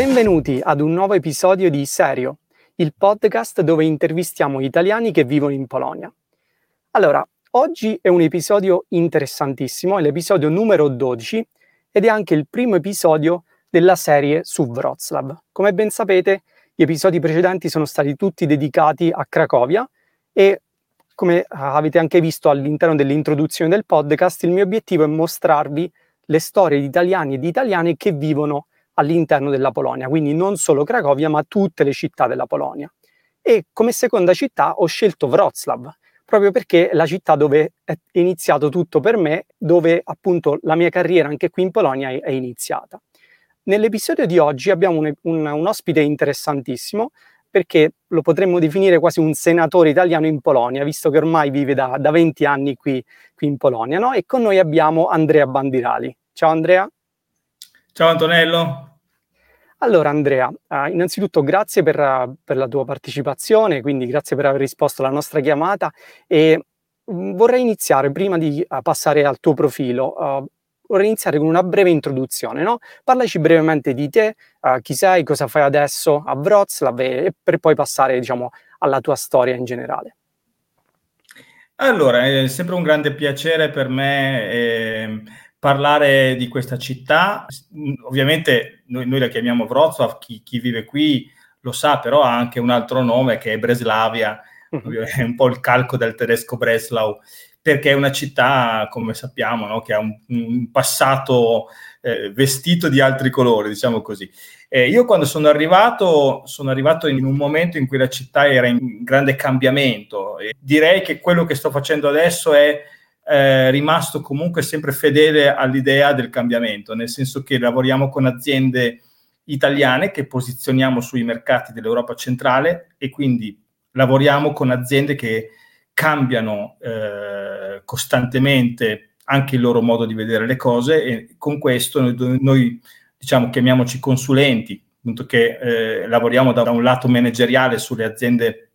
Benvenuti ad un nuovo episodio di Serio, il podcast dove intervistiamo italiani che vivono in Polonia. Allora, oggi è un episodio interessantissimo, è l'episodio numero 12 ed è anche il primo episodio della serie su Wroclaw. Come ben sapete, gli episodi precedenti sono stati tutti dedicati a Cracovia e come avete anche visto all'interno dell'introduzione del podcast, il mio obiettivo è mostrarvi le storie di italiani e di italiane che vivono all'interno della Polonia, quindi non solo Cracovia, ma tutte le città della Polonia. E come seconda città ho scelto Wroclaw, proprio perché è la città dove è iniziato tutto per me, dove appunto la mia carriera anche qui in Polonia è, iniziata. Nell'episodio di oggi abbiamo un, un, un ospite interessantissimo perché lo potremmo definire quasi un senatore italiano in Polonia, visto che ormai vive da, da 20 anni qui, qui in Polonia. No? E con noi abbiamo Andrea Bandirali. Ciao Andrea. Ciao Antonello. Allora Andrea, uh, innanzitutto grazie per, per, la tua partecipazione, quindi grazie per aver risposto alla nostra chiamata e um, vorrei iniziare prima di uh, passare al tuo profilo. vorrei iniziare con una breve introduzione, no? Parlaci brevemente di te, chi sei, cosa fai adesso a Wroclaw e, per poi passare, diciamo, alla tua storia in generale. Allora, è sempre un grande piacere per me eh, parlare di questa città. Ovviamente noi, noi la chiamiamo Wrocław, chi, chi, vive qui lo sa, però ha anche un altro nome che è Breslavia, mhm. è un po' il calco del tedesco Breslau, perché è una città, come sappiamo, no? che ha un, un passato eh, vestito di altri colori, diciamo così. Eh, io quando sono arrivato, sono arrivato in un momento in cui la città era in grande cambiamento e direi che quello che sto facendo adesso è eh, rimasto comunque sempre fedele all'idea del cambiamento, nel senso che lavoriamo con aziende italiane che posizioniamo sui mercati dell'Europa centrale e quindi lavoriamo con aziende che cambiano eh, costantemente anche il loro modo di vedere le cose e con questo noi, noi diciamo chiamiamoci consulenti, appunto che eh, lavoriamo da, da un lato manageriale sulle aziende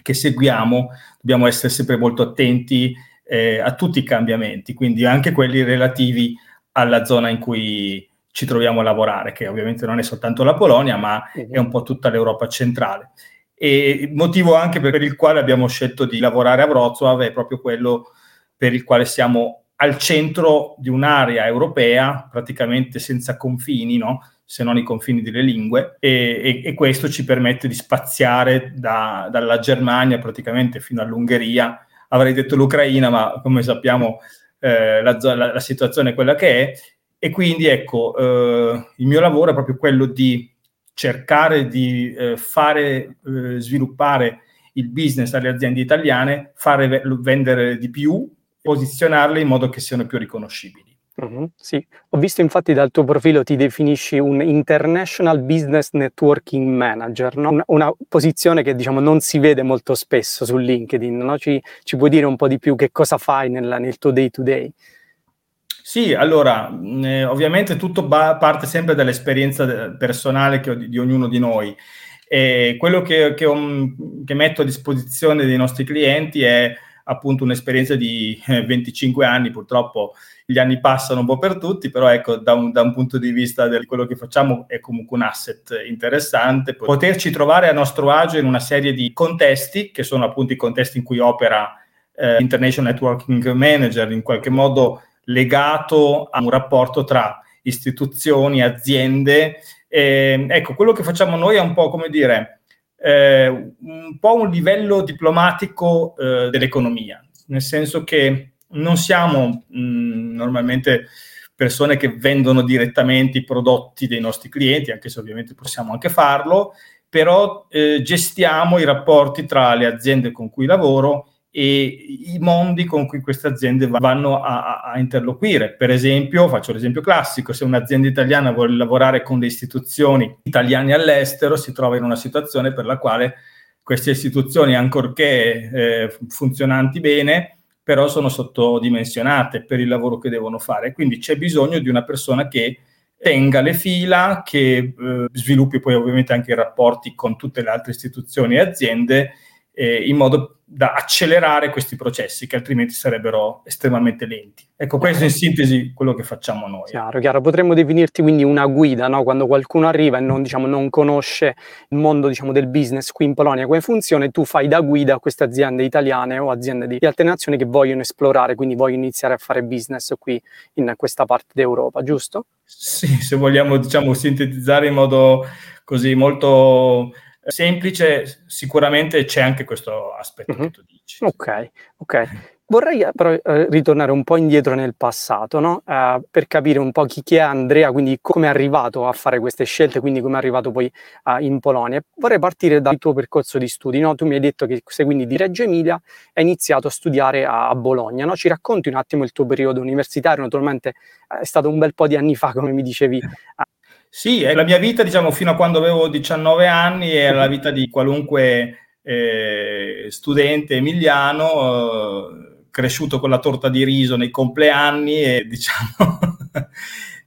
che seguiamo, dobbiamo essere sempre molto attenti eh, a tutti i cambiamenti, quindi anche quelli relativi alla zona in cui ci troviamo a lavorare, che ovviamente non è soltanto la Polonia, ma è un po' tutta l'Europa centrale. E il motivo anche per il quale abbiamo scelto di lavorare a Wrocław è proprio quello per il quale siamo al centro di un'area europea praticamente senza confini, no? se non i confini delle lingue, e, e, e questo ci permette di spaziare da, dalla Germania praticamente fino all'Ungheria avrei detto l'Ucraina, ma come sappiamo eh, la, la, la, situazione è quella che è. E quindi ecco, eh, il mio lavoro è proprio quello di cercare di eh, fare eh, sviluppare il business alle aziende italiane, fare vendere di più, posizionarle in modo che siano più riconoscibili. Mm-hmm, sì, ho visto infatti dal tuo profilo ti definisci un International Business Networking Manager, no? una, una, posizione che diciamo non si vede molto spesso su LinkedIn, no? ci, ci, puoi dire un po' di più che cosa fai nel, nel tuo day to day? Sì, allora, eh, ovviamente tutto ba- parte sempre dall'esperienza personale che, di, di ognuno di noi. E quello che, che, ho, che metto a disposizione dei nostri clienti è appunto un'esperienza di 25 eh, anni, purtroppo gli anni passano un po' per tutti, però ecco, da un, da un punto di vista di quello che facciamo è comunque un asset interessante. Poterci trovare a nostro agio in una serie di contesti, che sono appunto i contesti in cui opera eh, International Networking Manager, in qualche modo legato a un rapporto tra istituzioni, aziende. Eh, ecco, quello che facciamo noi è un po' come dire, eh, un po' un livello diplomatico eh, dell'economia, nel senso che non siamo mh, normalmente persone che vendono direttamente i prodotti dei nostri clienti, anche se ovviamente possiamo anche farlo, però eh, gestiamo i rapporti tra le aziende con cui lavoro e i mondi con cui queste aziende vanno a, a, interloquire. Per esempio, faccio l'esempio classico, se un'azienda italiana vuole lavorare con le istituzioni italiane all'estero, si trova in una situazione per la quale queste istituzioni, ancorché eh, funzionanti bene, però sono sottodimensionate per il lavoro che devono fare. Quindi c'è bisogno di una persona che tenga le fila, che eh, sviluppi poi ovviamente anche i rapporti con tutte le altre istituzioni e aziende eh, in modo da accelerare questi processi che altrimenti sarebbero estremamente lenti. Ecco, questo in sintesi quello che facciamo noi. Chiaro, chiaro. Potremmo definirti quindi una guida, no? quando qualcuno arriva e non, diciamo, non conosce il mondo diciamo, del business qui in Polonia, come funziona, tu fai da guida a queste aziende italiane o aziende di, di altre nazioni che vogliono esplorare, quindi vogliono iniziare a fare business qui in questa parte d'Europa, giusto? Sì, se vogliamo diciamo, sintetizzare in modo così molto semplice, sicuramente c'è anche questo aspetto uh-huh. che tu dici. Ok, ok. Vorrei eh, però eh, ritornare un po' indietro nel passato, no? eh, per capire un po' chi, chi, è Andrea, quindi come è arrivato a fare queste scelte, quindi come è arrivato poi eh, in Polonia. Vorrei partire dal tuo percorso di studi, no? Tu mi hai detto che sei quindi di Reggio Emilia, hai iniziato a studiare a, a Bologna, no? Ci racconti un attimo il tuo periodo universitario, naturalmente è stato un bel po' di anni fa, come mi dicevi, sì, la mia vita, diciamo, fino a quando avevo 19 anni, era la vita di qualunque eh, studente emiliano, eh, cresciuto con la torta di riso nei compleanni e, diciamo,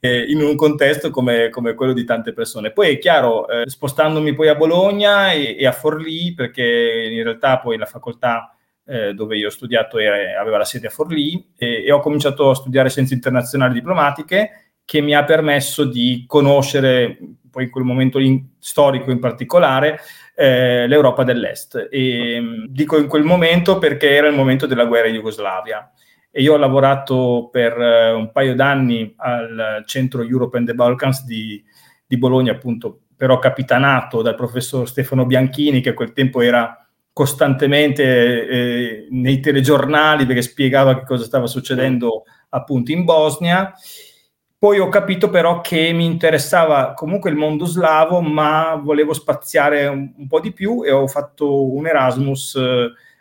eh, in un contesto come, come, quello di tante persone. Poi è chiaro, eh, spostandomi poi a Bologna e, e, a Forlì, perché in realtà poi la facoltà eh, dove io ho studiato era, aveva la sede a Forlì, e, e ho cominciato a studiare scienze internazionali diplomatiche, che mi ha permesso di conoscere, poi in quel momento in, storico in particolare, eh, l'Europa dell'Est. E mm, dico in quel momento perché era il momento della guerra in Jugoslavia. E io ho lavorato per eh, un paio d'anni al centro Europe and the Balkans di, di Bologna, appunto, però capitanato dal professor Stefano Bianchini, che a quel tempo era costantemente eh, nei telegiornali perché spiegava che cosa stava succedendo appunto in Bosnia poi ho capito però che mi interessava comunque il mondo slavo, ma volevo spaziare un, un po' di più e ho fatto un Erasmus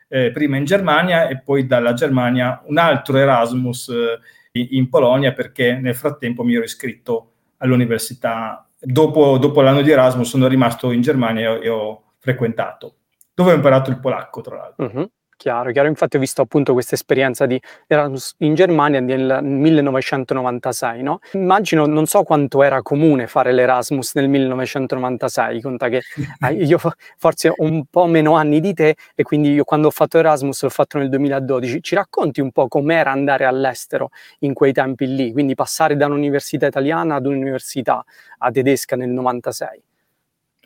eh, prima in Germania e poi dalla Germania un altro Erasmus eh, in Polonia perché nel frattempo mi ero iscritto all'università. Dopo, dopo l'anno di Erasmus sono rimasto in Germania e ho, e ho frequentato, dove ho imparato il polacco tra l'altro. Uh-huh. Chiaro, chiaro. Infatti ho visto appunto questa esperienza di Erasmus in Germania nel 1996, no? Immagino, non so quanto era comune fare l'Erasmus nel 1996, conta che eh, io forse ho un po' meno anni di te e quindi io quando ho fatto Erasmus l'ho fatto nel 2012. Ci racconti un po' com'era andare all'estero in quei tempi lì, quindi passare da un'università italiana ad un'università tedesca nel 96?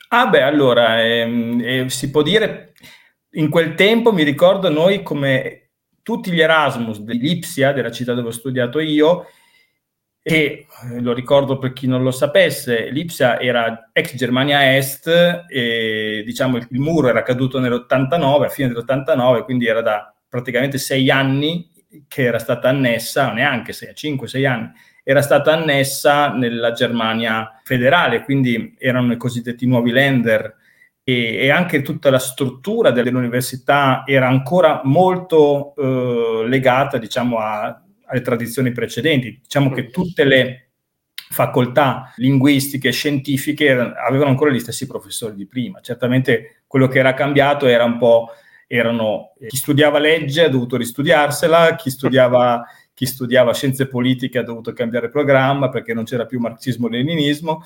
Ah beh, allora, ehm, eh, si può dire in quel tempo mi ricordo noi come tutti gli Erasmus di Lipsia, della città dove ho studiato io, e eh, lo ricordo per chi non lo sapesse, Lipsia era ex Germania Est e diciamo il, il muro era caduto nell'89, a fine dell'89, quindi era da praticamente sei anni che era stata annessa, neanche sei, 5-6 anni, era stata annessa nella Germania federale, quindi erano i cosiddetti nuovi Länder e, e anche tutta la struttura dell'università era ancora molto eh, legata, diciamo, a, alle tradizioni precedenti. Diciamo che tutte le facoltà linguistiche scientifiche avevano ancora gli stessi professori di prima. Certamente quello che era cambiato era un po' erano chi studiava legge ha dovuto ristudiarsela, chi studiava, chi studiava scienze politiche ha dovuto cambiare programma perché non c'era più marxismo-leninismo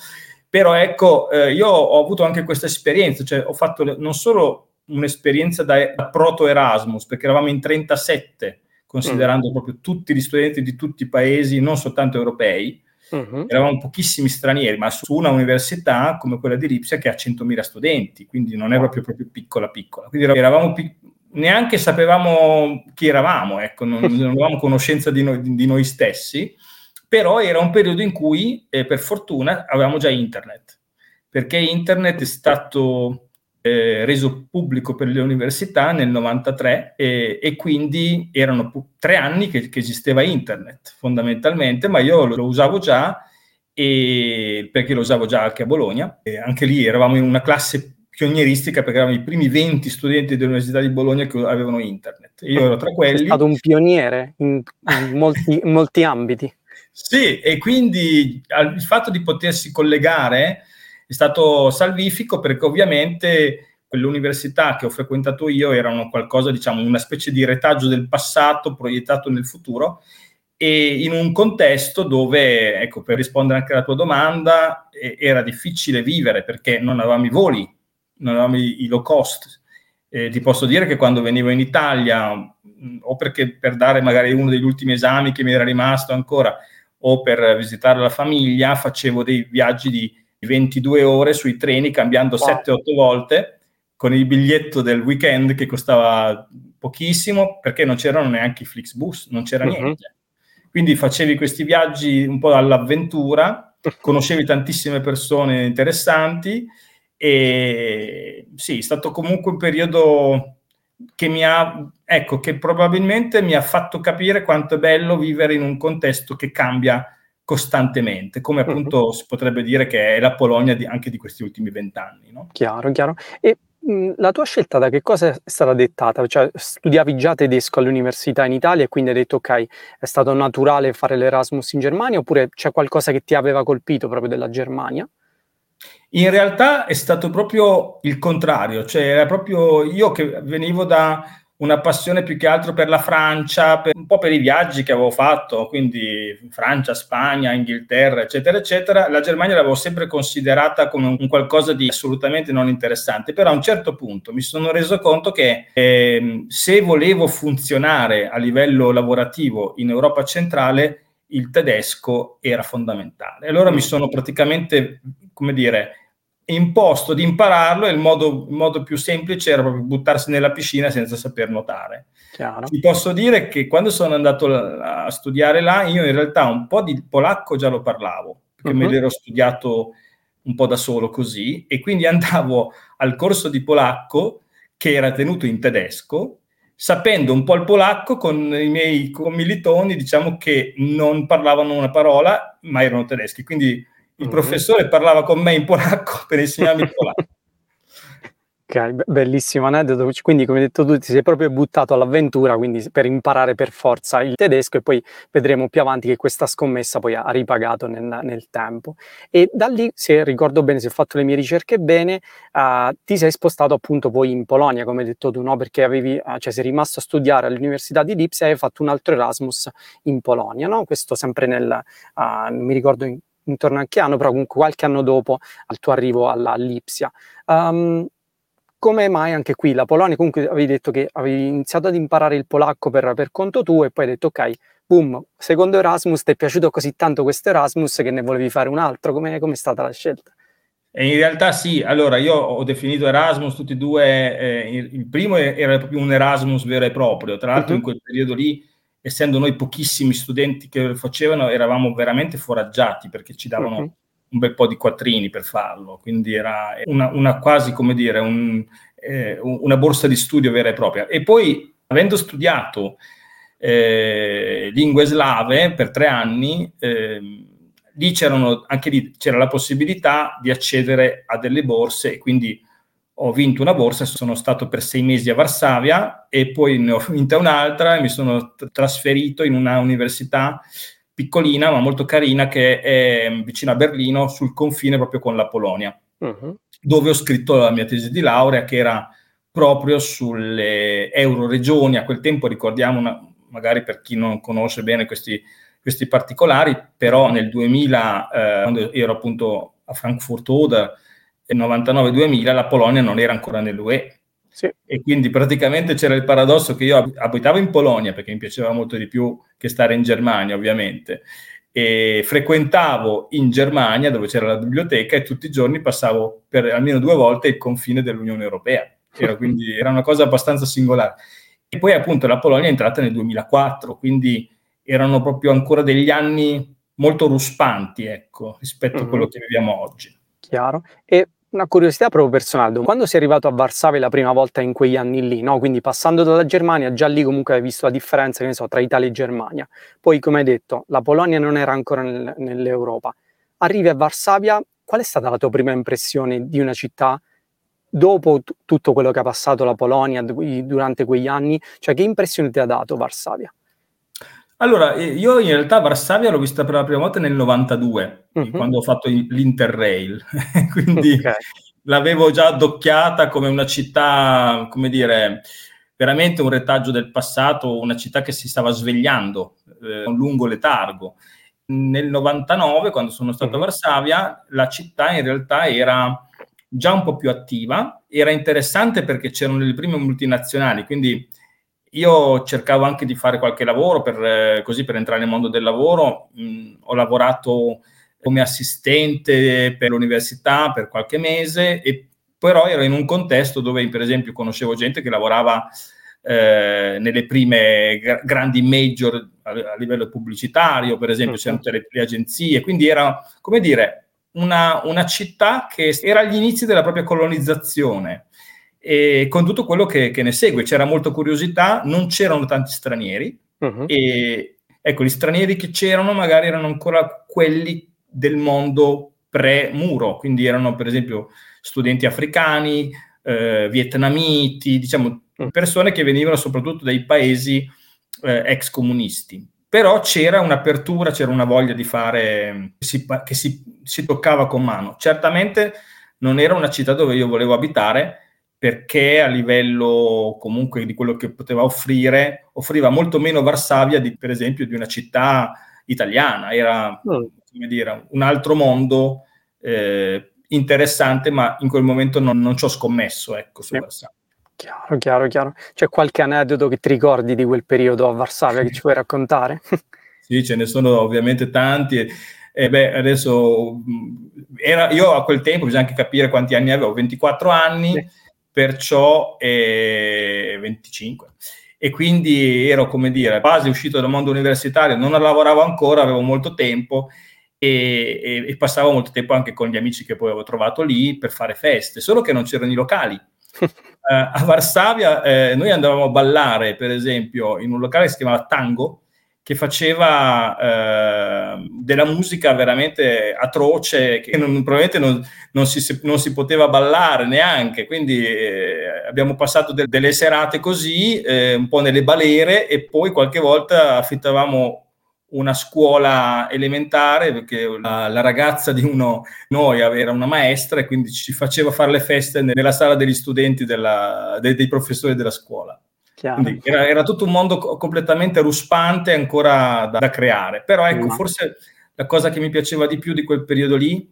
però ecco, eh, io ho avuto anche questa esperienza, cioè ho fatto non solo un'esperienza da, da proto Erasmus, perché eravamo in 37, considerando mm. proprio tutti gli studenti di tutti i paesi, non soltanto europei, uh-huh. eravamo pochissimi stranieri, ma su una università come quella di Lipsia che ha 100.000 studenti, quindi non è proprio, proprio piccola piccola. Quindi eravamo pic- neanche sapevamo chi eravamo, ecco, non, non avevamo conoscenza di noi, di noi stessi però era un periodo in cui, eh, per fortuna, avevamo già internet, perché internet è stato eh, reso pubblico per le università nel 93 e, e quindi erano pu- tre anni che, che, esisteva internet fondamentalmente, ma io lo, lo usavo già e, perché lo usavo già anche a Bologna, e anche lì eravamo in una classe pionieristica perché eravamo i primi 20 studenti dell'Università di Bologna che avevano internet. Io ero tra quelli. È stato un pioniere in, molti, in molti ambiti. Sì, e quindi il fatto di potersi collegare è stato salvifico perché ovviamente quell'università che ho frequentato io era una qualcosa, diciamo, una specie di retaggio del passato proiettato nel futuro e in un contesto dove, ecco, per rispondere anche alla tua domanda, era difficile vivere perché non avevamo i voli, non avevamo i, low cost, Eh, ti posso dire che quando venivo in Italia, mh, o perché per dare magari uno degli ultimi esami che mi era rimasto ancora, o per visitare la famiglia, facevo dei viaggi di 22 ore sui treni cambiando wow. 7-8 volte con il biglietto del weekend che costava pochissimo perché non c'erano neanche i Flixbus, non c'era uh-huh. niente. Quindi facevi questi viaggi un po' all'avventura, conoscevi tantissime persone interessanti e sì, è stato comunque un periodo che mi ha, ecco, che probabilmente mi ha fatto capire quanto è bello vivere in un contesto che cambia costantemente, come appunto uh-huh. si potrebbe dire che è la Polonia di, anche di questi ultimi vent'anni. No? Chiaro, chiaro. E mh, la tua scelta da che cosa è stata dettata? Cioè, studiavi già tedesco all'università in Italia e quindi hai detto ok, è stato naturale fare l'Erasmus in Germania oppure c'è qualcosa che ti aveva colpito proprio della Germania? In realtà è stato proprio il contrario, cioè era proprio io che venivo da una passione più che altro per la Francia, per, un po' per i viaggi che avevo fatto, quindi Francia, Spagna, Inghilterra, eccetera, eccetera. La Germania l'avevo sempre considerata come un qualcosa di assolutamente non interessante, però a un certo punto mi sono reso conto che eh, se volevo funzionare a livello lavorativo in Europa centrale, il tedesco era fondamentale. Allora mi sono praticamente, come dire, imposto di impararlo e il modo, il modo, più semplice era proprio buttarsi nella piscina senza saper nuotare. Chiaro. Ti posso dire che quando sono andato a studiare là, io in realtà un po' di polacco già lo parlavo, perché uh-huh. me mhm. l'ero studiato un po' da solo così, e quindi andavo al corso di polacco che era tenuto in tedesco, sapendo un po' il polacco con i miei commilitoni, diciamo che non parlavano una parola, ma erano tedeschi. Quindi il professore parlava con me in polacco per insegnarmi il polacco. Ok, bellissimo aneddoto. Quindi, come detto tu, ti sei proprio buttato all'avventura, quindi per imparare per forza il tedesco e poi vedremo più avanti che questa scommessa poi ha ripagato nel, nel tempo. E da lì, se ricordo bene, se ho fatto le mie ricerche bene, uh, ti sei spostato appunto poi in Polonia, come hai detto tu, no? Perché avevi, uh, cioè sei rimasto a studiare all'Università di Lipsia e hai fatto un altro Erasmus in Polonia, no? Questo sempre nel, uh, non mi ricordo in intorno a che anno, però comunque qualche anno dopo al tuo arrivo alla Lipsia. Um, come mai anche qui la Polonia? Comunque avevi detto che avevi iniziato ad imparare il polacco per, per conto tuo e poi hai detto ok, boom, secondo Erasmus ti è piaciuto così tanto questo Erasmus che ne volevi fare un altro, come è stata la scelta? E in realtà sì, allora io ho definito Erasmus tutti e due, eh, il primo era proprio un Erasmus vero e proprio, tra l'altro uh-huh. in quel periodo lì essendo noi pochissimi studenti che lo facevano, eravamo veramente foraggiati perché ci davano uh-huh. un bel po' di quattrini per farlo, quindi era una, una quasi come dire un, eh, una borsa di studio vera e propria. E poi, avendo studiato eh, lingue slave per tre anni, eh, lì c'erano anche lì c'era la possibilità di accedere a delle borse e quindi ho vinto una borsa, sono stato per sei mesi a Varsavia e poi ne ho vinta un'altra e mi sono t- trasferito in una università piccolina ma molto carina che è vicino a Berlino sul confine proprio con la Polonia, uh-huh. dove ho scritto la mia tesi di laurea che era proprio sulle euroregioni. A quel tempo ricordiamo, una, magari per chi non conosce bene questi, questi particolari, però nel 2000, eh, quando ero appunto a Frankfurt Oder, 99-2000 la Polonia non era ancora nell'UE. Sì. E quindi praticamente c'era il paradosso che io abitavo in Polonia perché mi piaceva molto di più che stare in Germania, ovviamente. E frequentavo in Germania dove c'era la biblioteca e tutti i giorni passavo per almeno due volte il confine dell'Unione Europea. Era, quindi era una cosa abbastanza singolare. E poi appunto la Polonia è entrata nel 2004, quindi erano proprio ancora degli anni molto ruspanti, ecco, rispetto mm-hmm. a quello che viviamo oggi. Chiaro. E una curiosità proprio personale, quando sei arrivato a Varsavia la prima volta in quegli anni lì, no? quindi passando dalla Germania, già lì comunque hai visto la differenza, so, tra Italia e Germania. Poi, come hai detto, la Polonia non era ancora nel, nell'Europa. Arrivi a Varsavia, qual è stata la tua prima impressione di una città dopo t- tutto quello che ha passato la Polonia d- durante quegli anni? Cioè, che impressione ti ha dato Varsavia? Allora, io in realtà Varsavia l'ho vista per la prima volta nel 92, uh-huh. quando ho fatto l'Interrail, quindi okay. l'avevo già addocchiata come una città, come dire, veramente un retaggio del passato, una città che si stava svegliando, eh, un lungo letargo. Nel 99, quando sono stato uh-huh. a Varsavia, la città in realtà era già un po' più attiva, era interessante perché c'erano le prime multinazionali, quindi io cercavo anche di fare qualche lavoro per, eh, così per entrare nel mondo del lavoro, mh, ho lavorato come assistente per l'università per qualche mese e però ero in un contesto dove per esempio conoscevo gente che lavorava eh, nelle prime gra- grandi major a, a, livello pubblicitario, per esempio c'erano tutte le, le agenzie, quindi era come dire una, una città che era agli inizi della propria colonizzazione e con tutto quello che, che, ne segue. C'era molta curiosità, non c'erano tanti stranieri uh-huh. e ecco, gli stranieri che c'erano magari erano ancora quelli del mondo pre-muro, quindi erano per esempio studenti africani, eh, vietnamiti, diciamo mm. persone che venivano soprattutto dai paesi eh, ex comunisti. Però c'era un'apertura, c'era una voglia di fare che, si, che si, si toccava con mano. Certamente non era una città dove io volevo abitare, perché a livello comunque di quello che poteva offrire, offriva molto meno Varsavia di, per esempio di una città italiana, era mm. come dire, un altro mondo eh, interessante, ma in quel momento non, non ci ho scommesso ecco, su sì. Varsavia. Chiaro, chiaro, chiaro. C'è qualche aneddoto che ti ricordi di quel periodo a Varsavia che ci puoi raccontare? sì, ce ne sono ovviamente tanti. E, e beh, adesso era, io a quel tempo bisogna anche capire quanti anni avevo, 24 anni. Sì perciò eh, 25. E quindi ero, come dire, quasi uscito dal mondo universitario, non lavoravo ancora, avevo molto tempo e, e, e, passavo molto tempo anche con gli amici che poi avevo trovato lì per fare feste, solo che non c'erano i locali. uh, a Varsavia eh, noi andavamo a ballare, per esempio, in un locale che si chiamava Tango, che faceva eh, della musica veramente atroce, che non, probabilmente non, non, si, non, si, poteva ballare neanche, quindi eh, abbiamo passato de- delle serate così, eh, un po' nelle balere e poi qualche volta affittavamo una scuola elementare perché la, la ragazza di uno noi era una maestra e quindi ci faceva fare le feste nella sala degli studenti della, dei, dei professori della scuola. Era, era, tutto un mondo completamente ruspante ancora da, da creare. Però ecco, mm. forse la cosa che mi piaceva di più di quel periodo lì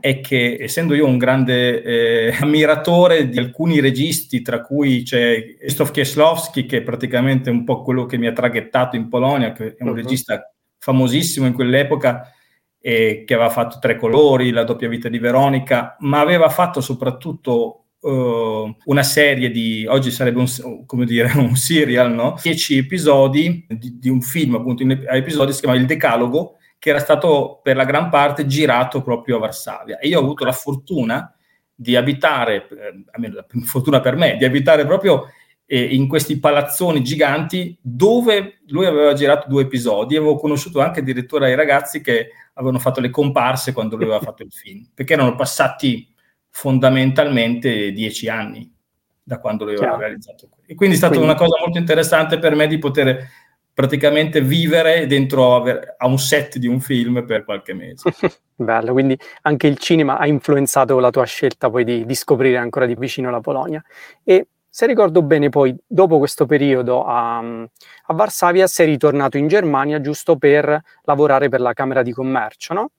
è che, essendo io un grande eh, ammiratore di alcuni registi, tra cui c'è Krzysztof Kieslowski, che è praticamente un po' quello che mi ha traghettato in Polonia, che è un uh-huh. regista famosissimo in quell'epoca, eh, che aveva fatto Tre colori, La doppia vita di Veronica, ma aveva fatto soprattutto uh, una serie di, oggi sarebbe un, come dire, un serial, no? Dieci episodi di, di un film appunto in episodi, si chiama Il Decalogo, che era stato per la gran parte girato proprio a Varsavia. E io ho avuto la fortuna di abitare, eh, almeno la fortuna per me, di abitare proprio eh, in questi palazzoni giganti dove lui aveva girato due episodi. Avevo conosciuto anche addirittura i ragazzi che avevano fatto le comparse quando lui aveva fatto il film, perché erano passati fondamentalmente dieci anni da quando l'avevo realizzato. E quindi è stata quindi... una cosa molto interessante per me di poter praticamente vivere dentro a un set di un film per qualche mese. Bello, quindi anche il cinema ha influenzato la tua scelta poi di, di, scoprire ancora di vicino la Polonia. E se ricordo bene, poi dopo questo periodo a, a Varsavia sei ritornato in Germania giusto per lavorare per la Camera di Commercio, no?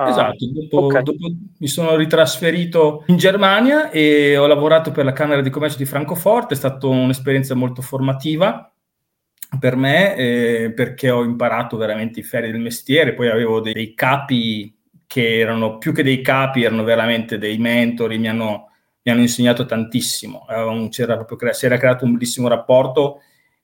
Ah, esatto, dopo, okay. dopo, mi sono ritrasferito in Germania e ho lavorato per la Camera di Commercio di Francoforte, è stata un'esperienza molto formativa per me eh, perché ho imparato veramente i ferri del mestiere, poi avevo dei, dei, capi che erano più che dei capi, erano veramente dei mentori, mi hanno, mi hanno insegnato tantissimo, um, c'era proprio, si era creato un bellissimo rapporto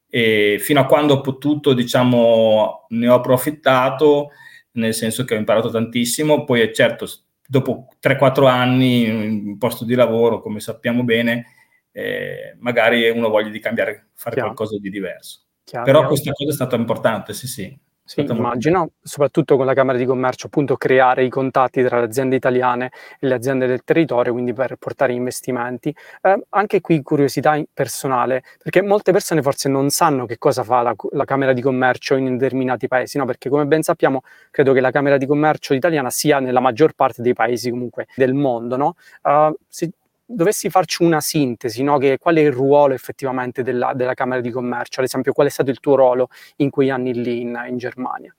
e fino a quando ho potuto, diciamo, ne ho approfittato nel senso che ho imparato tantissimo, poi certo dopo 3-4 anni in posto di lavoro, come sappiamo bene, eh, magari uno voglia di cambiare, fare Chiaro. qualcosa di diverso. Chiaro, Però questa cosa è stata importante, sì sì. Sì, immagino, soprattutto con la Camera di Commercio, appunto creare i contatti tra le aziende italiane e le aziende del territorio, quindi per portare investimenti. Eh, anche qui curiosità personale, perché molte persone forse non sanno che cosa fa la, la, Camera di Commercio in determinati paesi, no? perché come ben sappiamo credo che la Camera di Commercio italiana sia nella maggior parte dei paesi comunque del mondo. No? Uh, se, dovessi farci una sintesi, no? che, qual è il ruolo effettivamente della, della, Camera di Commercio? Ad esempio, qual è stato il tuo ruolo in quei anni lì in, in Germania?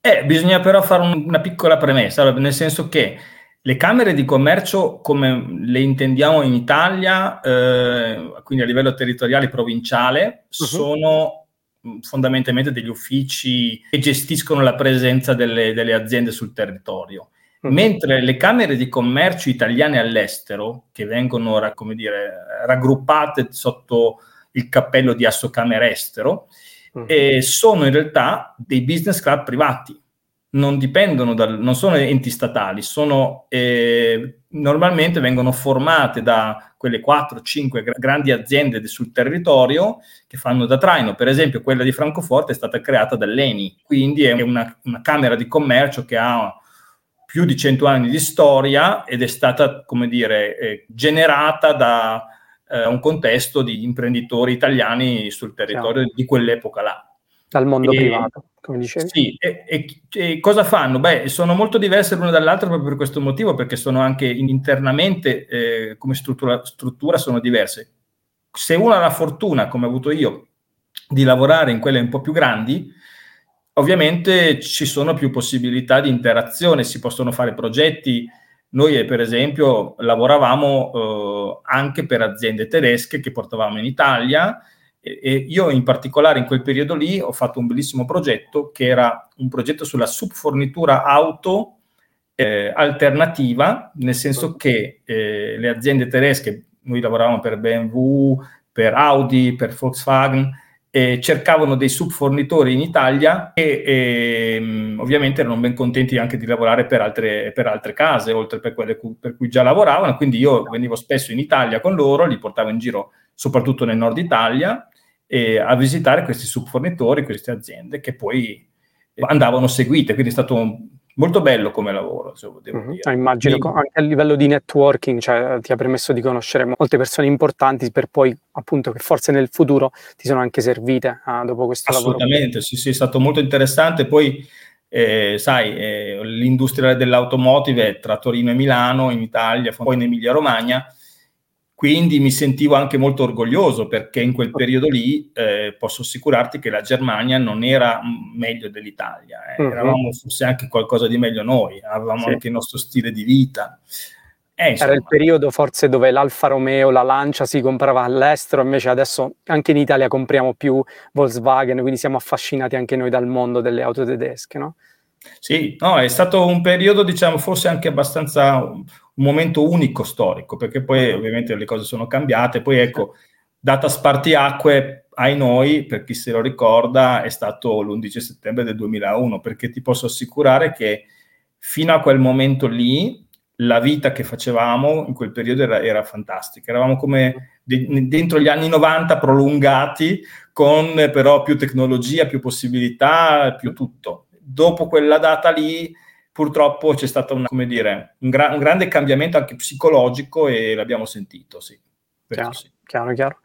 Eh, bisogna però fare un, una piccola premessa, nel senso che Le camere di commercio, come le intendiamo in Italia, eh, quindi a livello territoriale provinciale, uh-huh. sono mm, fondamentalmente degli uffici che gestiscono la presenza delle, delle aziende sul territorio. Uh-huh. Mentre le camere di commercio italiane all'estero, che vengono come dire, raggruppate sotto il cappello di Assocamera Estero, uh-huh. eh, sono in realtà dei business club privati non dipendono dal, non sono enti statali, sono, eh, normalmente vengono formate da quelle 4-5 grandi aziende sul territorio che fanno da traino. Per esempio, quella di Francoforte è stata creata dall'ENI, quindi è una, una camera di commercio che ha più di 100 anni di storia ed è stata, come dire, eh, generata da eh, un contesto di imprenditori italiani sul territorio Ciao. di quell'epoca là. Dal mondo e, privato come dicevi. Sì, e, e, e, cosa fanno? Beh, sono molto diverse l'una dall'altra proprio per questo motivo, perché sono anche internamente, eh, come struttura, struttura, sono diverse. Se uno ha la fortuna, come ho avuto io, di lavorare in quelle un po' più grandi, ovviamente ci sono più possibilità di interazione, si possono fare progetti. Noi, per esempio, lavoravamo eh, anche per aziende tedesche che portavamo in Italia, e io in particolare in quel periodo lì ho fatto un bellissimo progetto che era un progetto sulla subfornitura auto eh, alternativa, nel senso che eh, le aziende tedesche, noi lavoravamo per BMW, per Audi, per Volkswagen, eh, cercavano dei subfornitori in Italia e, e ehm, ovviamente erano ben contenti anche di lavorare per altre, per altre case, oltre per quelle cu- per cui già lavoravano. Quindi io venivo spesso in Italia con loro, li portavo in giro soprattutto nel nord Italia eh, a visitare questi subfornitori, queste aziende che poi andavano seguite, quindi è stato molto bello come lavoro, se devo mm-hmm. dire. immagino quindi, anche a livello di networking, cioè, ti ha permesso di conoscere molte persone importanti per poi, appunto, che forse nel futuro ti sono anche servite ah, dopo questo assolutamente, lavoro. Assolutamente, sì, sì, è stato molto interessante. Poi, eh, sai, eh, l'industria dell'automotive è tra Torino e Milano, in Italia, poi in Emilia-Romagna, quindi mi sentivo anche molto orgoglioso perché in quel periodo lì eh, posso assicurarti che la Germania non era meglio dell'Italia, eh. uh-huh. eravamo forse anche qualcosa di meglio noi, avevamo sì. anche il nostro stile di vita. Eh, era il periodo forse dove l'Alfa Romeo, la Lancia si comprava all'estero, invece adesso anche in Italia compriamo più Volkswagen, quindi siamo affascinati anche noi dal mondo delle auto tedesche, no? Sì, no, è stato un periodo, diciamo, forse anche abbastanza un momento unico storico, perché poi ovviamente le cose sono cambiate. Poi ecco, data spartiacque ai noi, per chi se lo ricorda, è stato l'11 settembre del 2001, perché ti posso assicurare che fino a quel momento lì la vita che facevamo in quel periodo era, era fantastica. Eravamo come de- dentro gli anni 90 prolungati, con però più tecnologia, più possibilità, più tutto dopo quella data lì purtroppo c'è stato una, dire, un, gra- un, grande cambiamento anche psicologico e l'abbiamo sentito, sì. Chiaro, sì. chiaro, chiaro.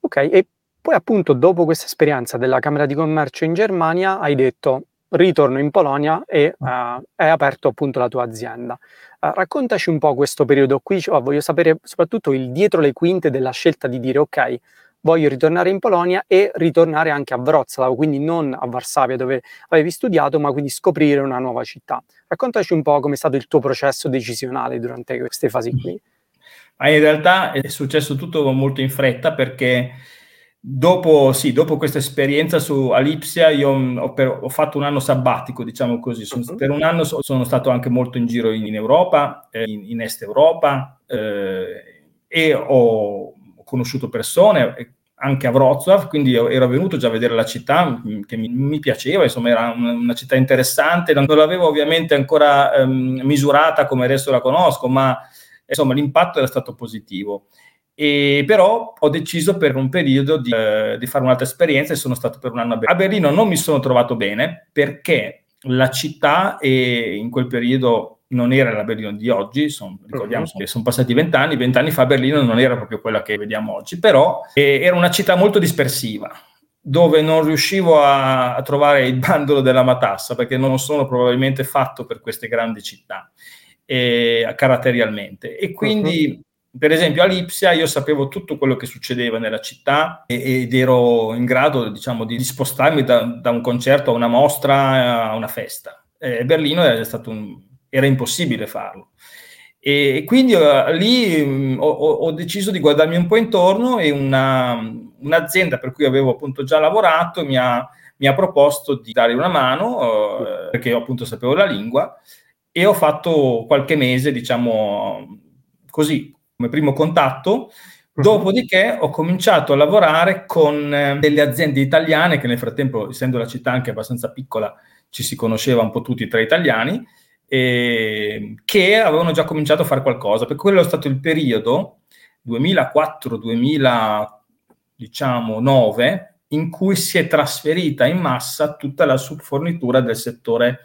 Ok, e poi appunto dopo questa esperienza della Camera di Commercio in Germania hai detto ritorno in Polonia e uh, hai aperto appunto la tua azienda. Uh, raccontaci un po' questo periodo qui, cioè, voglio sapere soprattutto il dietro le quinte della scelta di dire ok, voglio ritornare in Polonia e ritornare anche a Wrocław, quindi non a Varsavia dove avevi studiato, ma quindi scoprire una nuova città. Raccontaci un po' come è stato il tuo processo decisionale durante queste fasi qui. Ma in realtà è successo tutto molto in fretta perché dopo, sì, dopo questa esperienza su Alipsia io ho, per, ho, fatto un anno sabbatico, diciamo così. Sono, uh-huh. Per un anno so, sono stato anche molto in giro in, in Europa, eh, in, in, Est Europa eh, e ho conosciuto persone, anche a Wrocław, quindi ero venuto già a vedere la città mm, che mi, mi piaceva, insomma era una, città interessante, non l'avevo ovviamente ancora ehm, misurata come adesso la conosco, ma insomma l'impatto era stato positivo. E però ho deciso per un periodo di, eh, di fare un'altra esperienza e sono stato per un anno a Berlino. A Berlino non mi sono trovato bene perché la città e in quel periodo non era la Berlino di oggi, son, ricordiamo uh-huh. che sono passati vent'anni, vent'anni fa Berlino non era proprio quella che vediamo oggi, però eh, era una città molto dispersiva, dove non riuscivo a, a, trovare il bandolo della matassa, perché non sono probabilmente fatto per queste grandi città, eh, caratterialmente. E quindi, uh-huh. per esempio, a Lipsia io sapevo tutto quello che succedeva nella città ed ero in grado, diciamo, di, spostarmi da, da un concerto a una mostra a una festa. Eh, Berlino è stato un, era impossibile farlo. E quindi uh, lì um, ho, ho, deciso di guardarmi un po' intorno e una, un'azienda per cui avevo appunto già lavorato mi ha, mi ha proposto di dare una mano uh, perché io appunto sapevo la lingua e ho fatto qualche mese, diciamo così, come primo contatto. Mhm. Dopodiché ho cominciato a lavorare con eh, delle aziende italiane che nel frattempo, essendo la città anche abbastanza piccola, ci si conosceva un po' tutti tra italiani eh, che avevano già cominciato a fare qualcosa, perché quello è stato il periodo 2004-2009 diciamo, in cui si è trasferita in massa tutta la subfornitura del settore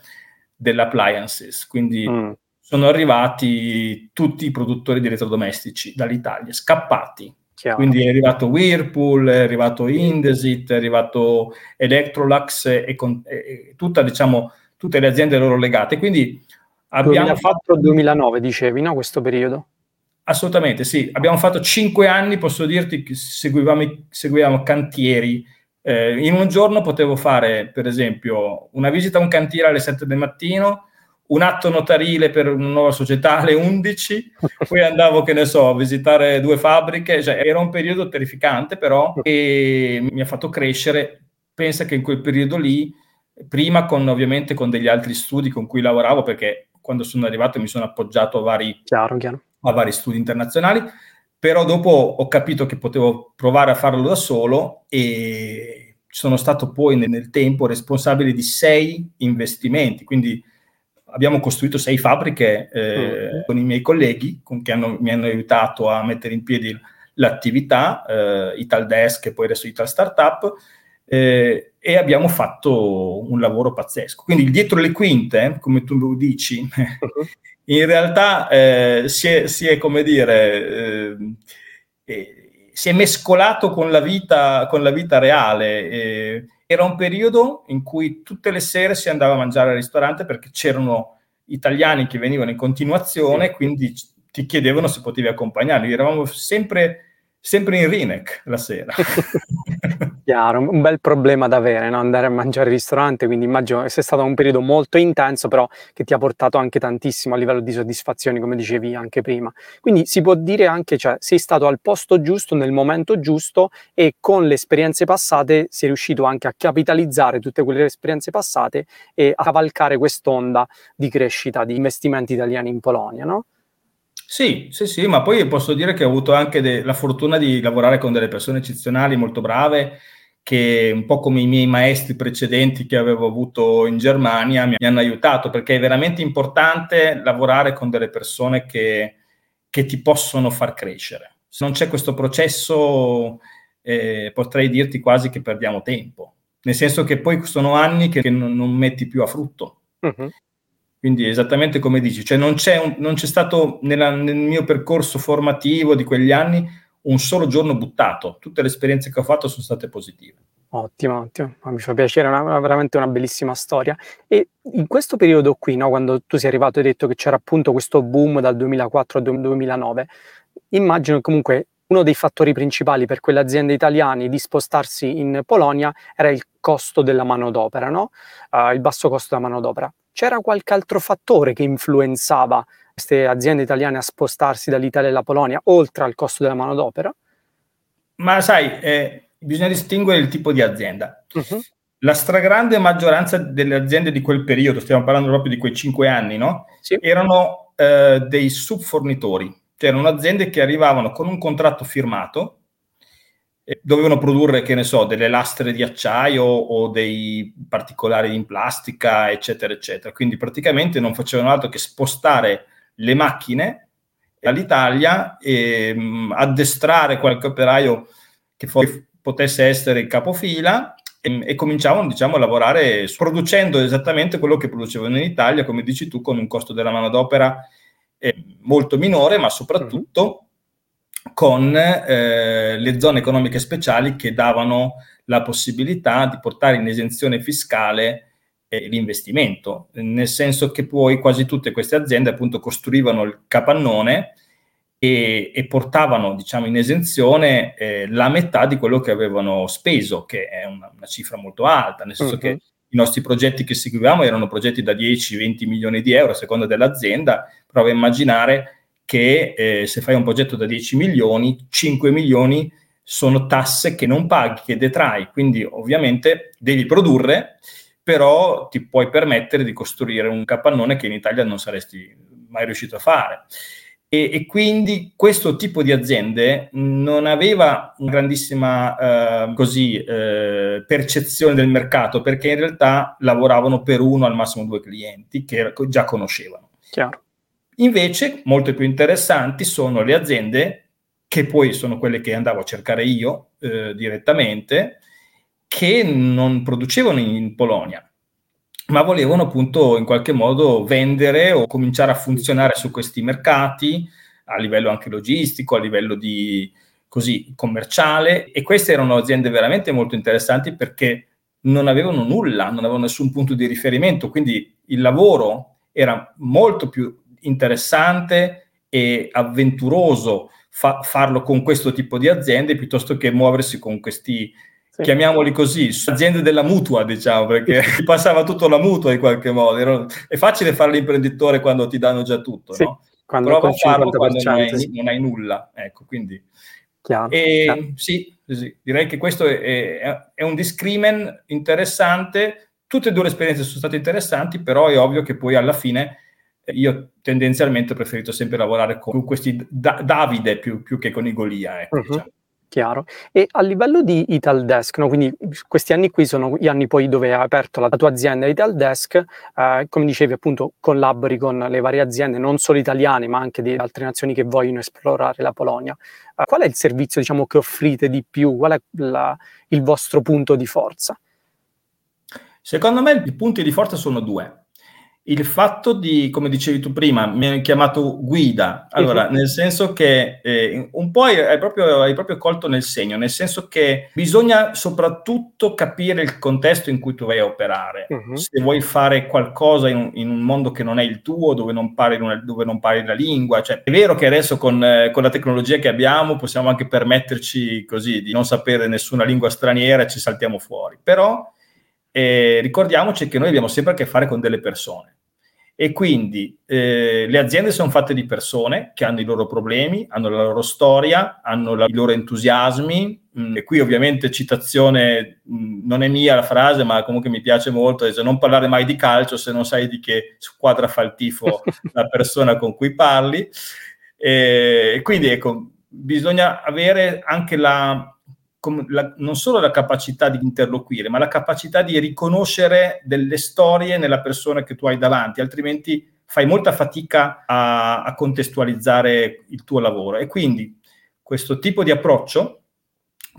dell'appliances, quindi mm. sono arrivati tutti i produttori di elettrodomestici dall'Italia, scappati. Chiaro. Quindi è arrivato Whirlpool, è arrivato Indesit, è arrivato Electrolux e, con, e tutta, diciamo, tutte le aziende loro legate. Quindi abbiamo 2004 fatto 2009 dicevi, no? Questo periodo? Assolutamente, sì. Abbiamo fatto cinque anni, posso dirti che seguivamo, seguivamo cantieri. Eh, in un giorno potevo fare, per esempio, una visita a un cantiere alle 7 del mattino, un atto notarile per una nuova società alle 11, poi andavo, che ne so, a visitare due fabbriche. Cioè, era un periodo terrificante, però, e mi ha fatto crescere. Pensa che in quel periodo lì prima con ovviamente con degli altri studi con cui lavoravo, perché quando sono arrivato mi sono appoggiato a vari, chiaro, chiaro. A vari studi internazionali, però dopo ho capito che potevo provare a farlo da solo e sono stato poi nel, nel tempo responsabile di sei investimenti, quindi abbiamo costruito sei fabbriche eh, mm. con i miei colleghi con, che hanno, mi hanno aiutato a mettere in piedi l'attività, eh, Italdesk e poi adesso Ital Startup, eh, e abbiamo fatto un lavoro pazzesco. Quindi dietro le quinte, come tu dici, uh-huh. in realtà eh, si, è, si, è, come dire, eh, eh, si è mescolato con la vita, con la vita reale. era un periodo in cui tutte le sere si andava a mangiare al ristorante perché c'erano italiani che venivano in continuazione, sì. quindi ti chiedevano se potevi accompagnarli. Eravamo sempre sempre in Rinec la sera. Chiaro, un bel problema da avere, no? andare a mangiare al ristorante, quindi immagino che sia stato un periodo molto intenso, però che ti ha portato anche tantissimo a livello di soddisfazioni, come dicevi anche prima. Quindi si può dire anche, cioè, sei stato al posto giusto, nel momento giusto e con le esperienze passate sei riuscito anche a capitalizzare tutte quelle esperienze passate e a cavalcare quest'onda di crescita di investimenti italiani in Polonia, no? Sì, sì, sì, ma poi posso dire che ho avuto anche de- la fortuna di lavorare con delle persone eccezionali, molto brave, che un po' come i miei maestri precedenti che avevo avuto in Germania mi, hanno aiutato, perché è veramente importante lavorare con delle persone che, che ti possono far crescere. Se non c'è questo processo, eh, potrei dirti quasi che perdiamo tempo, nel senso che poi sono anni che non, non metti più a frutto. Uh-huh. Quindi esattamente come dici, cioè non c'è, un, non c'è stato nella, nel mio percorso formativo di quegli anni un solo giorno buttato, tutte le esperienze che ho fatto sono state positive. Ottimo, ottimo, mi fa piacere, è veramente una bellissima storia. E in questo periodo qui, no, quando tu sei arrivato e hai detto che c'era appunto questo boom dal 2004 al 2009, immagino che comunque uno dei fattori principali per quelle aziende italiane di spostarsi in Polonia era il costo della manodopera, no? Uh, il basso costo della manodopera. C'era qualche altro fattore che influenzava queste aziende italiane a spostarsi dall'Italia alla Polonia, oltre al costo della manodopera? Ma sai, eh, bisogna distinguere il tipo di azienda. Uh-huh. La stragrande maggioranza delle aziende di quel periodo, stiamo parlando proprio di quei cinque anni, no? Sì. erano eh, dei subfornitori cioè erano aziende che arrivavano con un contratto firmato, dovevano produrre, che ne so, delle lastre di acciaio o dei particolari in plastica, eccetera, eccetera. Quindi praticamente non facevano altro che spostare le macchine all'Italia e mh, mm, addestrare qualche operaio che poi potesse essere il capofila e, e, cominciavano diciamo, a lavorare producendo esattamente quello che producevano in Italia, come dici tu, con un costo della manodopera eh, molto minore, ma soprattutto con eh, le zone economiche speciali che davano la possibilità di portare in esenzione fiscale eh, l'investimento, nel senso che poi quasi tutte queste aziende appunto costruivano il capannone e, e portavano diciamo in esenzione eh, la metà di quello che avevano speso, che è una, una cifra molto alta, nel senso uh-huh. che i nostri progetti che seguivamo erano progetti da 10-20 milioni di euro a seconda dell'azienda, prova a immaginare che eh, se fai un progetto da 10 milioni, 5 milioni sono tasse che non paghi, che detrai, quindi ovviamente devi produrre, però ti puoi permettere di costruire un capannone che in Italia non saresti mai riuscito a fare. E, e, quindi questo tipo di aziende non aveva una grandissima eh, così, eh, percezione del mercato perché in realtà lavoravano per uno al massimo due clienti che già conoscevano. Chiaro. Invece, molto più interessanti sono le aziende che poi sono quelle che andavo a cercare io eh, direttamente, che non producevano in Polonia, ma volevano appunto in qualche modo vendere o cominciare a funzionare su questi mercati a livello anche logistico, a livello di così commerciale. E queste erano aziende veramente molto interessanti perché non avevano nulla, non avevano nessun punto di riferimento, quindi il lavoro era molto più interessante e avventuroso fa- farlo con questo tipo di aziende piuttosto che muoversi con questi sì. chiamiamoli così, aziende della mutua, diciamo, perché ti passava tutto la mutua in qualche modo. Era, è facile fare l'imprenditore quando ti danno già tutto, sì, no? Prova a farlo quando non hai, non hai, nulla. Ecco, quindi... Chiaro, e, chiaro. Sì, sì, direi che questo è, è, è un discrimen interessante. Tutte e due le esperienze sono state interessanti, però è ovvio che poi alla fine io tendenzialmente ho preferito sempre lavorare con questi da- Davide più, più, che con i Golia. Ecco, uh-huh. diciamo. Chiaro. E a livello di Italdesk, no? quindi questi anni qui sono gli anni poi dove hai aperto la, tua azienda Italdesk, eh, come dicevi appunto collabori con le varie aziende, non solo italiane ma anche di altre nazioni che vogliono esplorare la Polonia. Eh, qual è il servizio diciamo, che offrite di più? Qual è la, il vostro punto di forza? Secondo me i punti di forza sono due il fatto di, come dicevi tu prima, mi hai chiamato guida, allora, nel senso che eh, un po' hai proprio, hai proprio, colto nel segno, nel senso che bisogna soprattutto capire il contesto in cui tu vai a operare. Uh-huh. Se vuoi fare qualcosa in un, in un, mondo che non è il tuo, dove non parli, una, dove non parli la lingua, cioè, è vero che adesso con, eh, con la tecnologia che abbiamo possiamo anche permetterci così di non sapere nessuna lingua straniera e ci saltiamo fuori, però eh, ricordiamoci che noi abbiamo sempre a che fare con delle persone e quindi eh, le aziende sono fatte di persone che hanno i loro problemi, hanno la loro storia, hanno la, i loro entusiasmi. Mm, e qui ovviamente citazione mh, mm, non è mia la frase ma comunque mi piace molto, è non parlare mai di calcio se non sai di che squadra fa il tifo la persona con cui parli. E quindi ecco bisogna avere anche la, la, non solo la capacità di interloquire, ma la capacità di riconoscere delle storie nella persona che tu hai davanti, altrimenti fai molta fatica a, a contestualizzare il tuo lavoro. E quindi questo tipo di approccio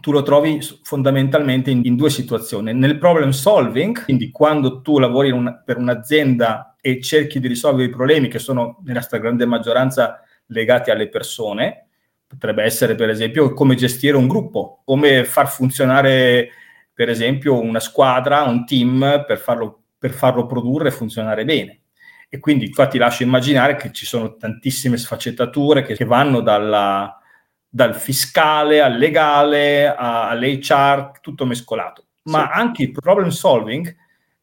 tu lo trovi fondamentalmente in, in, due situazioni. Nel problem solving, quindi quando tu lavori una, per un'azienda e cerchi di risolvere i problemi che sono nella stragrande maggioranza legati alle persone, Potrebbe essere, per esempio, come gestire un gruppo, come far funzionare, per esempio, una squadra, un team per farlo, per farlo produrre e funzionare bene. E quindi qua ti lascio immaginare che ci sono tantissime sfaccettature che, che vanno dalla, dal fiscale al legale all'HR, tutto mescolato. Ma sì. anche il problem solving,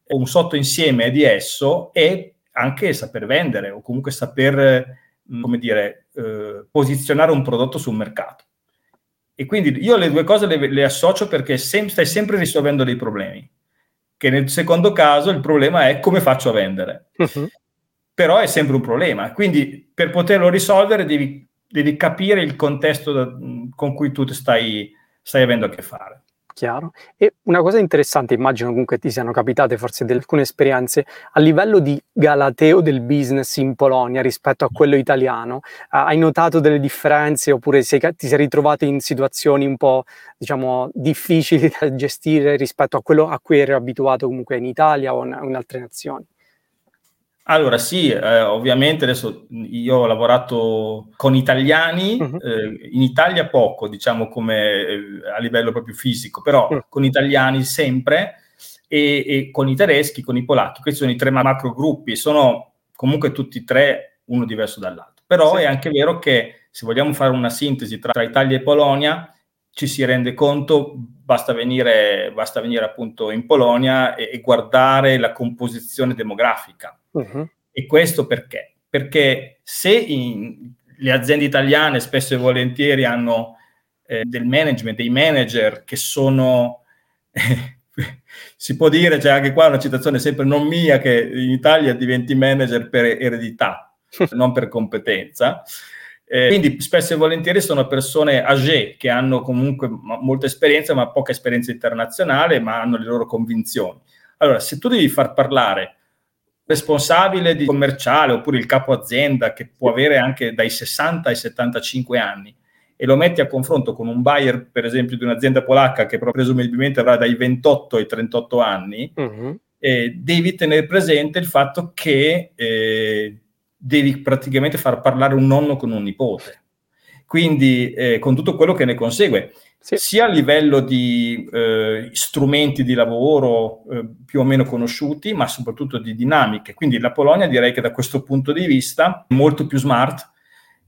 un sottoinsieme di esso, è anche saper vendere o comunque saper, come dire, eh, posizionare un prodotto sul mercato. E quindi io le due cose le, le associo perché sem- stai sempre risolvendo dei problemi. Che nel secondo caso il problema è come faccio a vendere. Uh-huh. Però è sempre un problema. Quindi per poterlo risolvere devi, devi capire il contesto da, con cui tu stai, stai avendo a che fare chiaro. E una cosa interessante, immagino comunque ti siano capitate forse delle, alcune esperienze, a livello di galateo del business in Polonia rispetto a quello italiano, uh, hai notato delle differenze oppure sei, ti sei ritrovato in situazioni un po' diciamo difficili da gestire rispetto a quello a cui eri abituato comunque in Italia o in, in altre nazioni? Allora sì, eh, ovviamente adesso io ho lavorato con italiani, uh-huh. eh, in Italia poco, diciamo come eh, a livello proprio fisico, però uh-huh. con italiani sempre e, e, con i tedeschi, con i polacchi. Questi sono i tre macro gruppi, sono comunque tutti e tre uno diverso dall'altro. Però sì. è anche vero che se vogliamo fare una sintesi tra, tra Italia e Polonia, ci si rende conto, basta venire, basta venire appunto in Polonia e, e guardare la composizione demografica Uh-huh. E questo perché? Perché se in, le aziende italiane spesso e volentieri hanno eh, del management, dei manager che sono, si può dire, c'è anche qua una citazione sempre non mia, che in Italia diventi manager per eredità, non per competenza. Eh, quindi spesso e volentieri sono persone age che hanno comunque molta esperienza, ma poca esperienza internazionale, ma hanno le loro convinzioni. Allora, se tu devi far parlare responsabile di commerciale oppure il capo azienda che può avere anche dai 60 ai 75 anni e lo metti a confronto con un buyer, per esempio, di un'azienda polacca che presumibilmente avrà dai 28 ai 38 anni, uh-huh. eh, devi tenere presente il fatto che eh, devi praticamente far parlare un nonno con un nipote. Quindi, eh, con tutto quello che ne consegue, sì. sia a livello di eh, strumenti di lavoro eh, più o meno conosciuti, ma soprattutto di dinamiche. Quindi la Polonia direi che da questo punto di vista è molto più smart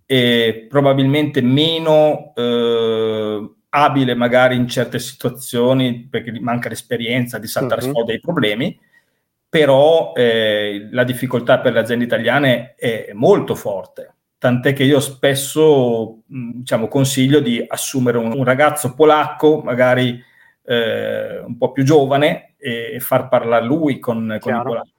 e probabilmente meno eh, abile magari in certe situazioni perché manca l'esperienza di saltare uh-huh. fuori dei problemi, però eh, la difficoltà per le aziende italiane è molto forte tant'è che io spesso diciamo, consiglio di assumere un, un ragazzo polacco, magari eh, un po' più giovane, e, far parlare lui con, con i polacchi.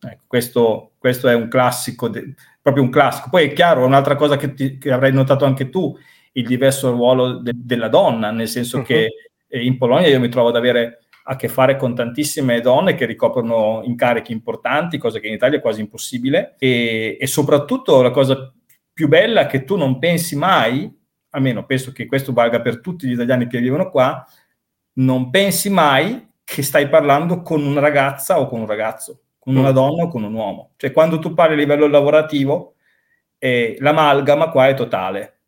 Ecco, questo, questo, è un classico, de, proprio un classico. Poi è chiaro, un'altra cosa che, ti, che avrai notato anche tu, il diverso ruolo de, della donna, nel senso uh-huh. che eh, in Polonia io mi trovo ad avere a che fare con tantissime donne che ricoprono incarichi importanti, cosa che in Italia è quasi impossibile, e, e soprattutto la cosa più bella che tu non pensi mai, almeno penso che questo valga per tutti gli italiani che vivono qua, non pensi mai che stai parlando con una ragazza o con un ragazzo, con una mm. donna o con un uomo. Cioè quando tu parli a livello lavorativo, eh, l'amalgama qua è totale.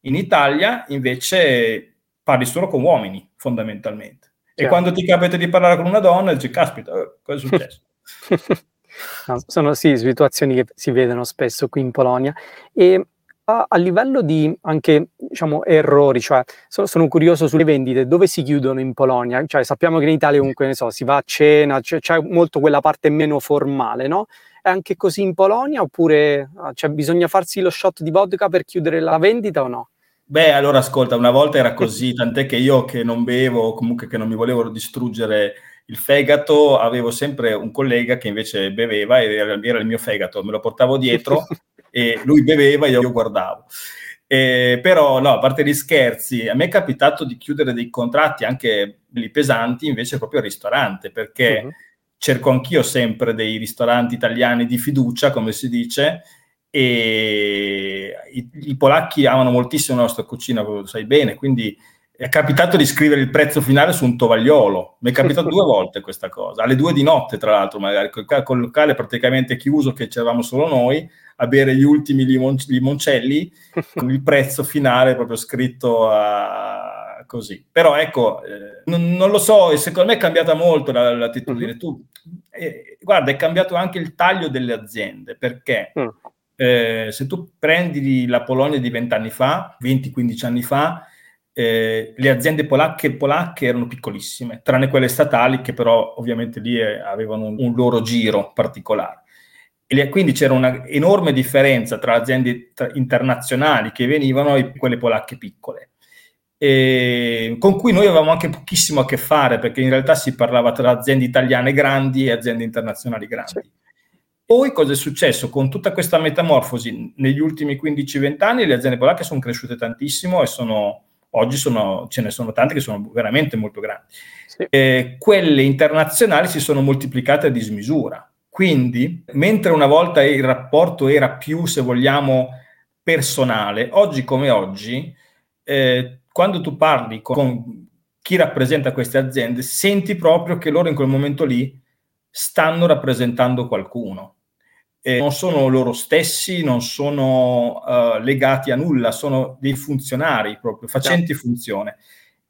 In Italia invece parli solo con uomini, fondamentalmente. E quando ti capita di parlare con una donna, dici, caspita, eh, cosa è successo? No, sono sì, situazioni che si vedono spesso qui in Polonia. E a, a livello di anche diciamo, errori, cioè sono, sono, curioso sulle vendite, dove si chiudono in Polonia? Cioè, sappiamo che in Italia comunque ne so, si va a cena, cioè, c'è molto quella parte meno formale, no? È anche così in Polonia oppure cioè, bisogna farsi lo shot di vodka per chiudere la vendita o no? Beh, allora ascolta, una volta era così, tant'è che io che non bevo, comunque che non mi volevo distruggere il fegato, avevo sempre un collega che invece beveva e era, era il mio fegato, me lo portavo dietro e lui beveva e io guardavo. Eh, però no, a parte gli scherzi, a me è capitato di chiudere dei contratti anche belli pesanti invece proprio al ristorante, perché uh-huh. cerco anch'io sempre dei ristoranti italiani di fiducia, come si dice, e i, i polacchi amano moltissimo la nostra cucina, lo sai bene, quindi è capitato di scrivere il prezzo finale su un tovagliolo. Mi è capitato due volte questa cosa, alle due di notte, tra l'altro, magari col, col locale praticamente chiuso, che c'eravamo solo noi, a bere gli ultimi limon- limoncelli con il prezzo finale proprio scritto a... così. Però ecco, eh, non, non, lo so, secondo me è cambiata molto la, l'attitudine. Tu, eh, guarda, è cambiato anche il taglio delle aziende, perché mm. eh, se tu prendi la Polonia di vent'anni fa, 20-15 anni fa, eh, le aziende polacche, polacche, erano piccolissime, tranne quelle statali che però ovviamente lì eh, avevano un, loro giro particolare. E quindi c'era una enorme differenza tra aziende internazionali che venivano e quelle polacche piccole. E con cui noi avevamo anche pochissimo a che fare perché in realtà si parlava tra aziende italiane grandi e aziende internazionali grandi. Poi cosa è successo? Con tutta questa metamorfosi negli ultimi 15-20 anni le aziende polacche sono cresciute tantissimo e sono, oggi sono, ce ne sono tante che sono veramente molto grandi. Sì. Eh, quelle internazionali si sono moltiplicate a dismisura. Quindi, mentre una volta il rapporto era più, se vogliamo, personale, oggi come oggi, eh, quando tu parli con, con chi rappresenta queste aziende, senti proprio che loro in quel momento lì stanno rappresentando qualcuno eh, non sono loro stessi, non sono uh, legati a nulla, sono dei funzionari proprio, facenti sì. funzione.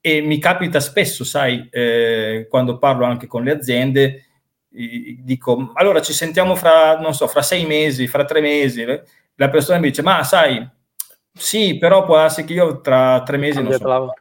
E mi capita spesso, sai, eh, quando parlo anche con le aziende, dico, allora ci sentiamo fra, non so, fra sei mesi, fra tre mesi. La persona mi dice, ma sai, sì, però può essere che io tra tre mesi non so.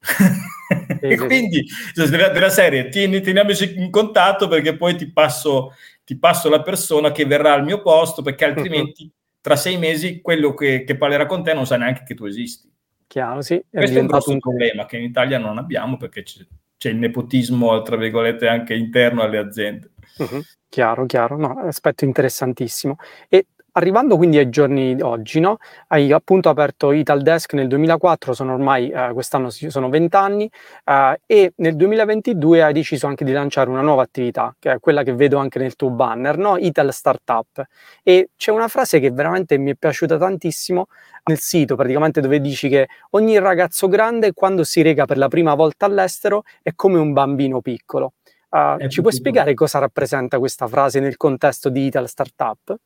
e quindi cioè, della, della, serie tieni, teniamoci in contatto perché poi ti passo ti passo la persona che verrà al mio posto perché altrimenti tra sei mesi quello che, che parlerà con te non sa neanche che tu esisti. Chiaro, sì. È Questo è un grosso un... problema che in Italia non abbiamo perché c'è, c'è, il nepotismo, tra virgolette, anche interno alle aziende. Uh-huh. Chiaro, chiaro, no, aspetto interessantissimo. E Arrivando quindi ai giorni di oggi, no? hai appunto aperto Italdesk nel 2004, sono ormai eh, quest'anno sono 20 anni eh, e nel 2022 hai deciso anche di lanciare una nuova attività, che è quella che vedo anche nel tuo banner, no? Ital Startup. E c'è una frase che veramente mi è piaciuta tantissimo nel sito, praticamente dove dici che ogni ragazzo grande quando si rega per la prima volta all'estero è come un bambino piccolo. Uh, ci puoi spiegare cosa rappresenta questa frase nel contesto di Ital Startup?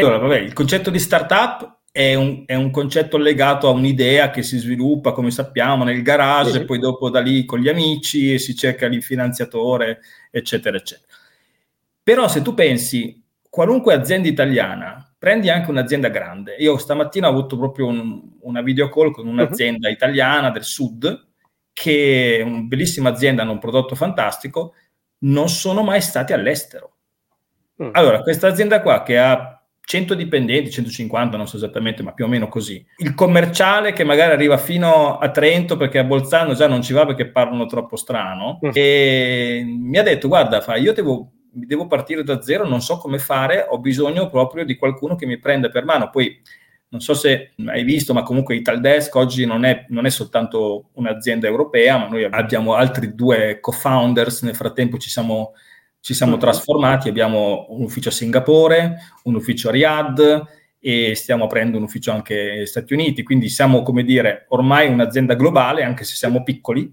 Allora, vabbè, il concetto di startup è un, è un, concetto legato a un'idea che si sviluppa, come sappiamo, nel garage, sì. e poi dopo da lì con gli amici e si cerca il finanziatore, eccetera, eccetera. Però se tu pensi, qualunque azienda italiana, prendi anche un'azienda grande. Io stamattina ho avuto proprio un, una video call con un'azienda uh-huh. italiana del sud, che è una bellissima azienda, hanno un prodotto fantastico, non sono mai stati all'estero. Uh-huh. Allora, questa azienda qua che ha 100 dipendenti, 150, non so esattamente, ma più o meno così. Il commerciale che magari arriva fino a Trento perché a Bolzano già non ci va perché parlano troppo strano mm. e mi ha detto guarda, fa, io devo, devo partire da zero, non so come fare, ho bisogno proprio di qualcuno che mi prenda per mano. Poi non so se hai visto, ma comunque Italdesk oggi non è, non è, soltanto un'azienda europea, ma noi abbiamo altri due co-founders, nel frattempo ci siamo ci siamo mm. trasformati, abbiamo un ufficio a Singapore, un ufficio a Riyadh e stiamo aprendo un ufficio anche negli Stati Uniti, quindi siamo, come dire, ormai un'azienda globale, anche se siamo piccoli,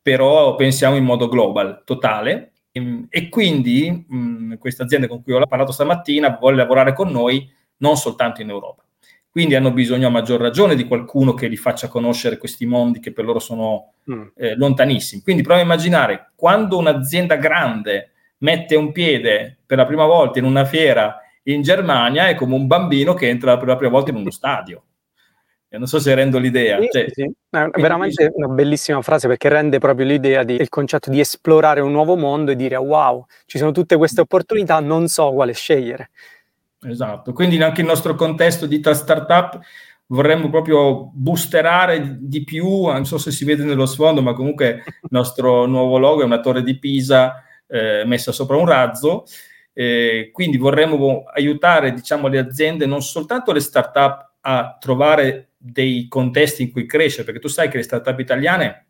però pensiamo in modo global, totale. E, e quindi mh, questa azienda con cui ho parlato stamattina vuole lavorare con noi non soltanto in Europa. Quindi hanno bisogno a maggior ragione di qualcuno che li faccia conoscere questi mondi che per loro sono mm. eh, lontanissimi. Quindi prova a immaginare quando un'azienda grande mette un piede per la prima volta in una fiera in Germania è come un bambino che entra per la prima volta in uno stadio. E non so se rendo l'idea. Sì, cioè, sì. È veramente una bellissima frase perché rende proprio l'idea del concetto di esplorare un nuovo mondo e dire wow, ci sono tutte queste opportunità, non so quale scegliere. Esatto, quindi anche il nostro contesto di startup vorremmo proprio boosterare di più, non so se si vede nello sfondo, ma comunque il nostro nuovo logo è una torre di Pisa eh, messa sopra un razzo. Eh, quindi vorremmo aiutare diciamo, le aziende, non soltanto le start-up, a trovare dei contesti in cui crescere, perché tu sai che le start-up italiane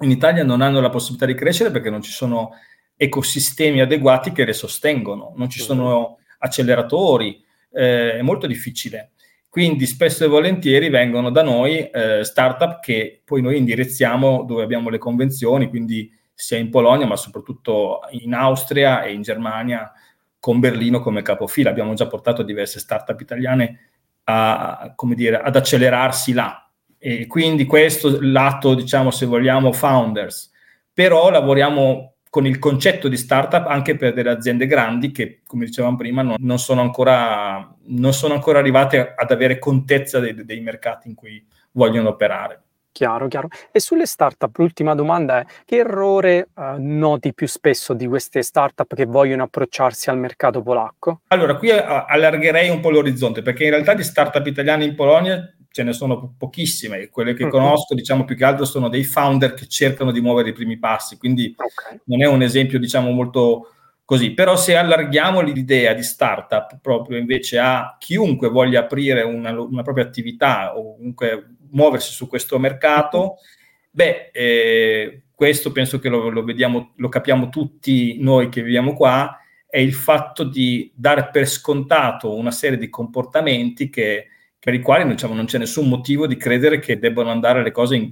in Italia non hanno la possibilità di crescere perché non ci sono ecosistemi adeguati che le sostengono, non ci sono acceleratori, eh, è molto difficile. Quindi spesso e volentieri vengono da noi eh, startup che poi noi indirizziamo dove abbiamo le convenzioni, quindi sia in Polonia ma soprattutto in Austria e in Germania con Berlino come capofila. Abbiamo già portato diverse start-up italiane a, dire, ad accelerarsi là. E quindi questo lato, diciamo, se vogliamo, founders. Però lavoriamo con il concetto di startup anche per delle aziende grandi che, come dicevamo prima, non, non, sono, ancora, non sono, ancora, arrivate ad avere contezza dei, dei mercati in cui vogliono operare. Chiaro, chiaro. E sulle startup, l'ultima domanda è: che errore uh, noti più spesso di queste startup che vogliono approcciarsi al mercato polacco? Allora, qui uh, allargherei un po' l'orizzonte, perché in realtà di startup italiane in Polonia ce ne sono po- pochissime. Quelle che mm-hmm. conosco, diciamo più che altro, sono dei founder che cercano di muovere i primi passi, quindi okay. non è un esempio, diciamo, molto così. Però se allarghiamo l'idea di startup proprio invece a chiunque voglia aprire una, una propria attività o comunque muoversi su questo mercato, beh, eh, questo penso che lo, lo, vediamo, lo capiamo tutti noi che viviamo qua, è il fatto di dare per scontato una serie di comportamenti che, per i quali diciamo, non c'è nessun motivo di credere che debbano andare le cose in,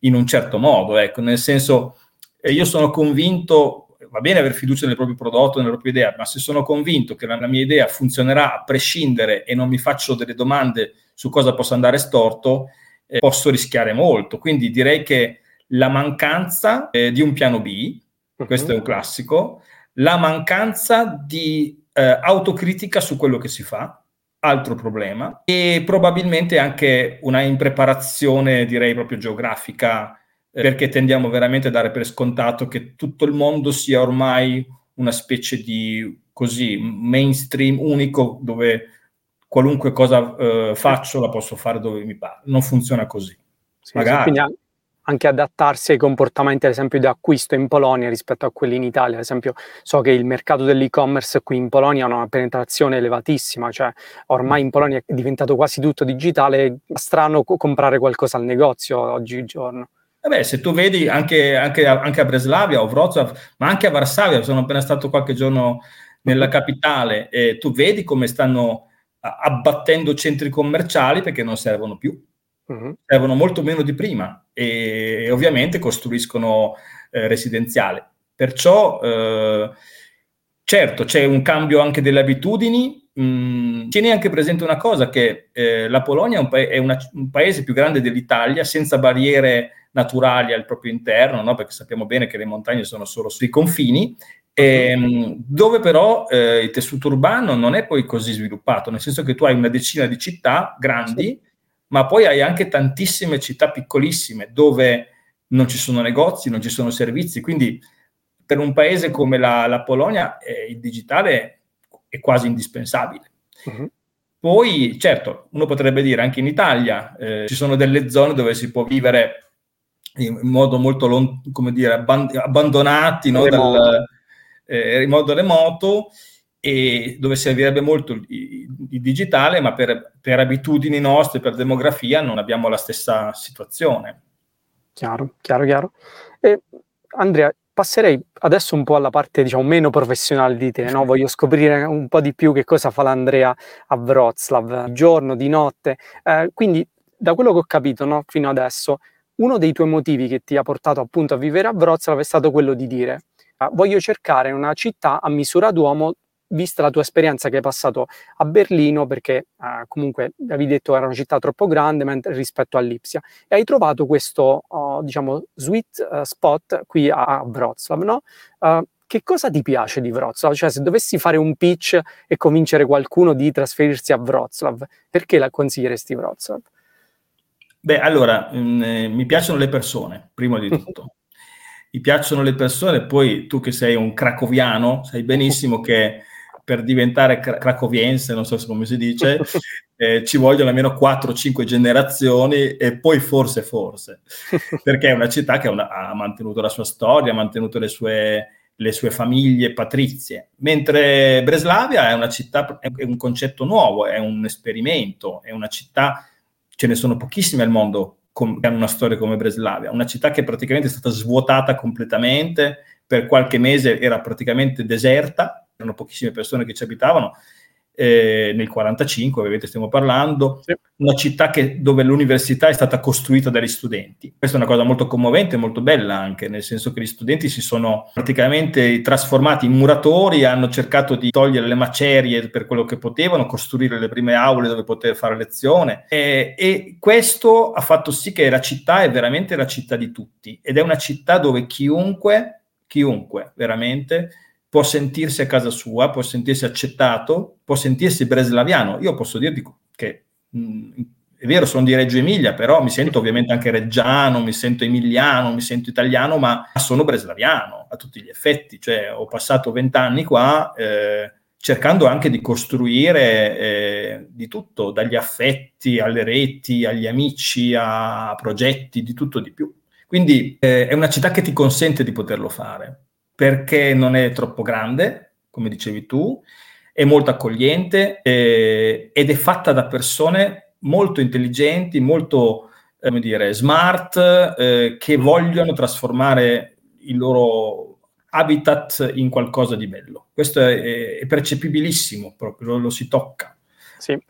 in un certo modo. Ecco, nel senso, eh, io sono convinto, va bene avere fiducia nel proprio prodotto, nella propria idea, ma se sono convinto che la, la mia idea funzionerà a prescindere e non mi faccio delle domande su cosa possa andare storto, eh, posso rischiare molto. Quindi direi che la mancanza eh, di un piano B, uh-huh. questo è un classico, la mancanza di eh, autocritica su quello che si fa, altro problema, e probabilmente anche una impreparazione, direi proprio geografica, eh, perché tendiamo veramente a dare per scontato che tutto il mondo sia ormai una specie di così mainstream unico dove qualunque cosa eh, faccio la posso fare dove mi pare. Non funziona così. Sì, Magari. Sì, anche adattarsi ai comportamenti, ad esempio, di acquisto in Polonia rispetto a quelli in Italia. Ad esempio, so che il mercato dell'e-commerce qui in Polonia ha una penetrazione elevatissima, cioè ormai in Polonia è diventato quasi tutto digitale, strano co- comprare qualcosa al negozio oggigiorno. Eh beh, se tu vedi anche, anche, anche, a Breslavia o Wrocław, ma anche a Varsavia, sono appena stato qualche giorno nella capitale, e tu vedi come stanno abbattendo centri commerciali perché non servono più uh-huh. servono molto meno di prima e ovviamente costruiscono eh, residenziale. Perciò, eh, certo, c'è un cambio anche delle abitudini. Mm, tieni anche presente una cosa, che eh, la Polonia è, un, pa- è una, un, paese più grande dell'Italia, senza barriere naturali al proprio interno, no? perché sappiamo bene che le montagne sono solo sui confini, ehm, dove però eh, il tessuto urbano non è poi così sviluppato, nel senso che tu hai una decina di città grandi ma poi hai anche tantissime città piccolissime dove non ci sono negozi, non ci sono servizi, quindi per un paese come la, la Polonia eh, il digitale è quasi indispensabile. Uh-huh. Poi, certo, uno potrebbe dire anche in Italia eh, ci sono delle zone dove si può vivere in modo molto lon- come dire, abband- abbandonati no, dal, eh, in modo remoto e dove servirebbe molto il, il digitale, ma per, per, abitudini nostre, per demografia, non abbiamo la stessa situazione. Chiaro, chiaro, chiaro. E, Andrea, passerei adesso un po' alla parte diciamo meno professionale di te, no? voglio scoprire un po' di più che cosa fa l'Andrea a Wroclaw, giorno, di notte. Eh, quindi, da quello che ho capito no, fino adesso, uno dei tuoi motivi che ti ha portato appunto a vivere a Wroclaw è stato quello di dire voglio cercare una città a misura d'uomo vista la tua esperienza che hai passato a Berlino, perché eh, comunque avevi detto era una città troppo grande mentre, rispetto a Lipsia, e hai trovato questo, uh, diciamo, sweet uh, spot qui a, a Wroclaw, no? Uh, che cosa ti piace di Wroclaw? Cioè, se dovessi fare un pitch e convincere qualcuno di trasferirsi a Wroclaw, perché la consiglieresti Wroclaw? Beh, allora, mh, mm, eh, mi piacciono le persone, prima di tutto. Mi piacciono le persone, poi tu che sei un cracoviano, sai benissimo che per diventare cracoviense, non so come si dice, eh, ci vogliono almeno 4-5 generazioni e poi forse, forse, perché è una città che una, ha mantenuto la sua storia, ha mantenuto le sue, le sue famiglie patrizie, mentre Breslavia è una città, è un concetto nuovo, è un esperimento, è una città, ce ne sono pochissime al mondo che hanno una storia come Breslavia, una città che praticamente è stata svuotata completamente, per qualche mese era praticamente deserta, erano pochissime persone che ci abitavano, eh, nel 45 ovviamente stiamo parlando, sì. una città che, dove l'università è stata costruita dagli studenti. Questa è una cosa molto commovente e molto bella anche, nel senso che gli studenti si sono praticamente trasformati in muratori, hanno cercato di togliere le macerie per quello che potevano, costruire le prime aule dove poter fare lezione e, e questo ha fatto sì che la città è veramente la città di tutti ed è una città dove chiunque, chiunque veramente può sentirsi a casa sua, può sentirsi accettato, può sentirsi breslaviano. Io posso dirti che mh, mm, è vero, sono di Reggio Emilia, però mi sento ovviamente anche reggiano, mi sento emiliano, mi sento italiano, ma sono breslaviano a tutti gli effetti. Cioè, ho passato vent'anni qua eh, cercando anche di costruire eh, di tutto, dagli affetti alle reti, agli amici, a progetti, di tutto di più. Quindi eh, è una città che ti consente di poterlo fare perché non è troppo grande, come dicevi tu, è molto accogliente eh, ed è fatta da persone molto intelligenti, molto eh, come dire, smart, eh, che vogliono trasformare il loro habitat in qualcosa di bello. Questo è, è percepibilissimo, proprio lo, lo si tocca. Sì.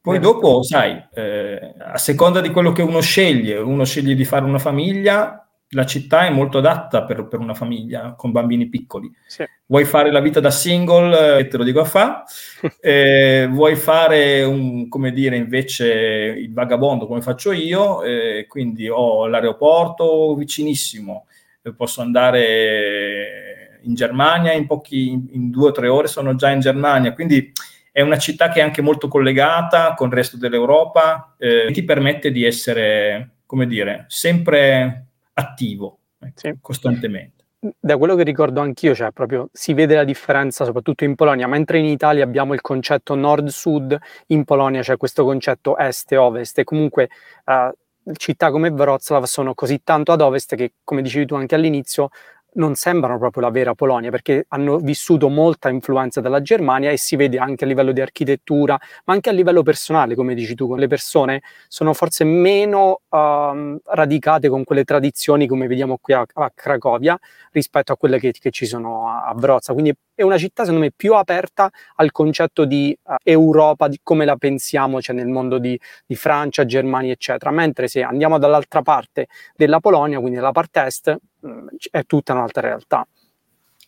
Poi dopo, sai, eh, a seconda di quello che uno sceglie, uno sceglie di fare una famiglia, la città è molto adatta per, per una famiglia con bambini piccoli. Sì. Vuoi fare la vita da single, eh, te lo dico a fa, eh, vuoi fare un, come dire, invece il vagabondo come faccio io, eh, quindi ho l'aeroporto vicinissimo, eh, posso andare in Germania in pochi, in due o tre ore sono già in Germania, quindi è una città che è anche molto collegata con il resto dell'Europa, eh, ti permette di essere, come dire, sempre attivo ecco, sì. costantemente. da quello che ricordo anch'io, cioè proprio si vede la differenza soprattutto in Polonia, mentre in Italia abbiamo il concetto nord-sud, in Polonia c'è questo concetto est-ovest e comunque uh, città come Wrocław sono così tanto ad ovest che, come dicevi tu anche all'inizio, non sembrano proprio la vera Polonia perché hanno vissuto molta influenza dalla Germania e si vede anche a livello di architettura, ma anche a livello personale, come dici tu, le persone sono forse meno uh, radicate con quelle tradizioni come vediamo qui a, a Cracovia rispetto a quelle che, che ci sono a, a. Quindi è una città secondo me più aperta al concetto di uh, Europa, di come la pensiamo cioè nel mondo di, di, Francia, Germania, eccetera. Mentre se andiamo dall'altra parte della Polonia, quindi nella parte est, mh, mm, è tutta un'altra realtà.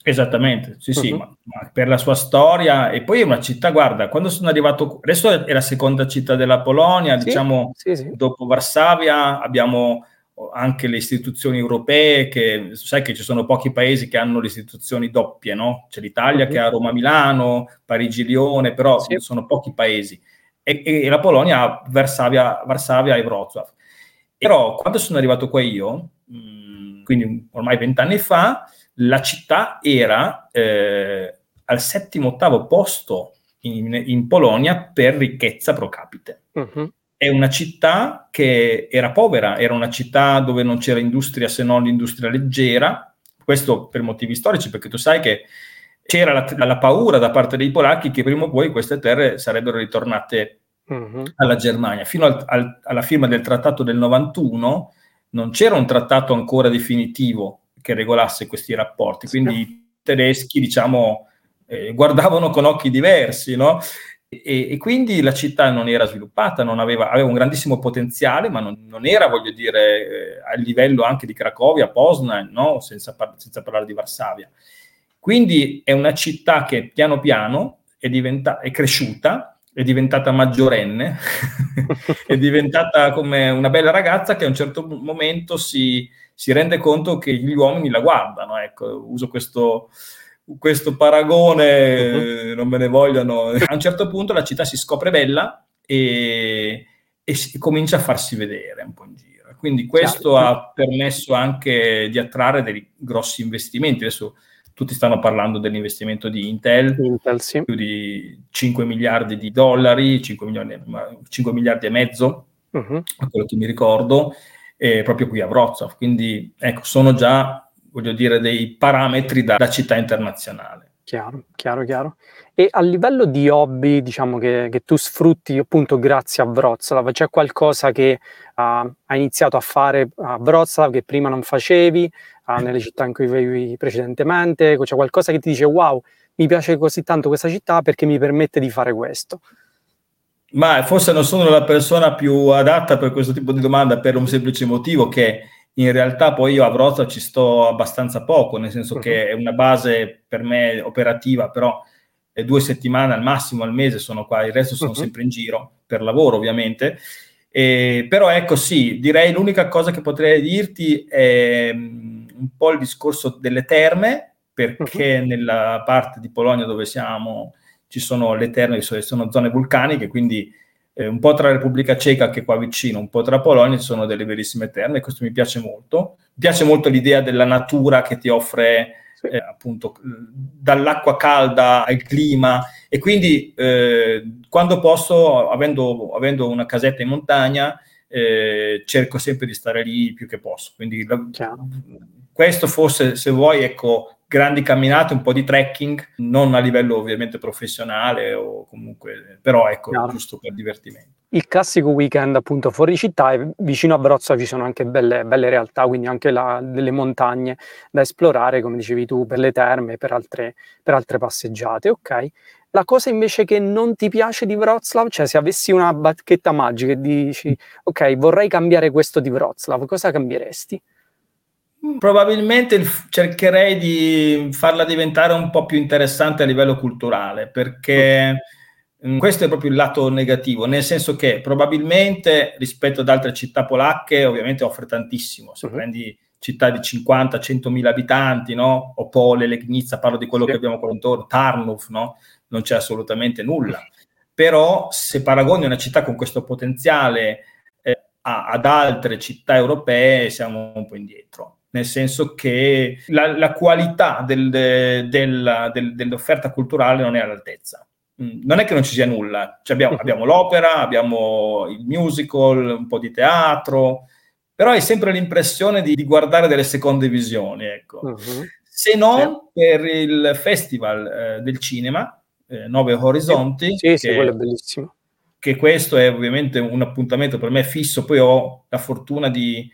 Esattamente, sì, sì, uh-huh. ma, ma, per la sua storia e poi è una città, guarda, quando sono arrivato, adesso è la seconda città della Polonia, sì, diciamo, sì, sì. dopo Varsavia abbiamo anche le istituzioni europee, che sai che ci sono pochi paesi che hanno le istituzioni doppie, no? C'è l'Italia uh-huh. che ha Roma-Milano, Parigi-Lione, però sono pochi paesi. E, e, la Polonia ha Varsavia, Varsavia e Wrocław. Però quando sono arrivato qua io, mh, mm, quindi ormai vent'anni fa, la città era eh, al settimo ottavo posto in, in, Polonia per ricchezza pro capite. Uh-huh. È una città che era povera, era una città dove non c'era industria se non l'industria leggera, questo per motivi storici, perché tu sai che c'era la, la paura da parte dei polacchi che prima o poi queste terre sarebbero ritornate uh-huh. alla Germania. Fino al, al, alla firma del trattato del 91 non c'era un trattato ancora definitivo che regolasse questi rapporti. Quindi sì. i tedeschi, diciamo, eh, guardavano con occhi diversi, no? E, e, quindi la città non era sviluppata, non aveva, aveva un grandissimo potenziale, ma non, non era, voglio dire, eh, a livello anche di Cracovia, Poznan, no? senza, par- senza, parlare di Varsavia. Quindi è una città che piano piano è, diventa- è cresciuta, è diventata maggiorenne, è diventata come una bella ragazza che a un certo momento si, si rende conto che gli uomini la guardano. Ecco, uso questo, questo paragone, uh-huh. non me ne vogliono. A un certo punto la città si scopre bella e, e si, comincia a farsi vedere un po' in giro. Quindi questo Chiaro. ha permesso anche di attrarre dei grossi investimenti. Adesso tutti stanno parlando dell'investimento di Intel, Intel sì. più di 5 miliardi di dollari, 5 miliardi, 5 miliardi e mezzo, uh-huh. a quello che mi ricordo, eh, proprio qui a Wrocław. Quindi ecco, sono già, voglio dire, dei parametri da, da città internazionale. Chiaro, chiaro, chiaro. E a livello di hobby, diciamo che, che tu sfrutti appunto grazie a Wrocław, c'è qualcosa che uh, hai iniziato a fare a Wrocław che prima non facevi, uh, nelle città in cui vivevi precedentemente? C'è qualcosa che ti dice wow, mi piace così tanto questa città perché mi permette di fare questo? Ma forse non sono la persona più adatta per questo tipo di domanda per un semplice motivo che in realtà poi io a Wrocław ci sto abbastanza poco, nel senso uh-huh. che è una base per me operativa, però è due settimane al massimo al mese sono qua, il resto sono uh-huh. sempre in giro per lavoro ovviamente. E, però ecco sì, direi l'unica cosa che potrei dirti è um, un po' il discorso delle terme, perché uh-huh. nella parte di Polonia dove siamo ci sono le terme, sono zone vulcaniche, quindi eh, un po' tra Repubblica Ceca che è qua vicino, un po' tra Polonia ci sono delle verissime terme, questo mi piace molto. Mi piace molto l'idea della natura che ti offre eh, appunto dall'acqua calda al clima e quindi eh, quando posso, avendo, avendo, una casetta in montagna, eh, cerco sempre di stare lì più che posso. Quindi la, questo forse, se vuoi, ecco, grandi camminate, un po' di trekking, non a livello ovviamente professionale o comunque, però ecco, Chiaro. giusto per divertimento. Il classico weekend appunto fuori città e vicino a Brozza ci sono anche belle, belle realtà, quindi anche la, delle montagne da esplorare, come dicevi tu, per le terme, per altre, per altre passeggiate, ok? La cosa invece che non ti piace di Wrocław, cioè se avessi una bacchetta magica e dici ok, vorrei cambiare questo di Wrocław, cosa cambieresti? Probabilmente cercherei di farla diventare un po' più interessante a livello culturale, perché mm. questo è proprio il lato negativo, nel senso che probabilmente rispetto ad altre città polacche ovviamente offre tantissimo, se uh-huh. prendi città di 50-100 mila abitanti, no? Opole, Legnica, parlo di quello sì. che abbiamo qua intorno, Tarnów, no? Non c'è assolutamente nulla. Però se paragoni una città con questo potenziale a, ad altre città europee siamo un po' indietro, nel senso che la, la qualità del, del, del, dell'offerta culturale non è all'altezza. Mm, non è che non ci sia nulla, cioè abbiamo, abbiamo, l'opera, abbiamo il musical, un po' di teatro, però hai sempre l'impressione di, di guardare delle seconde visioni, ecco. Uh-huh. Se non per il Festival eh, del Cinema, eh, Nove Orizzonti. Sì, sì, quello è bellissimo che questo è ovviamente un appuntamento per me fisso, poi ho la fortuna di,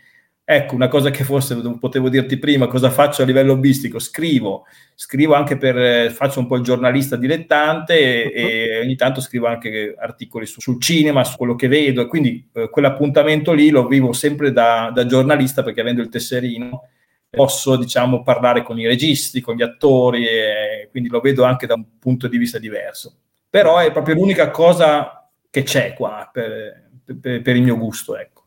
ecco, una cosa che forse potevo dirti prima, cosa faccio a livello hobbistico? Scrivo, scrivo anche per, faccio un po' il giornalista dilettante e, uh-huh. e ogni tanto scrivo anche articoli su, sul cinema, su quello che vedo, e quindi eh, quell'appuntamento lì lo vivo sempre da, da giornalista perché avendo il tesserino posso diciamo parlare con i registi, con gli attori, e quindi lo vedo anche da un punto di vista diverso. Però è proprio l'unica cosa che c'è qua per, per, per il mio gusto, ecco.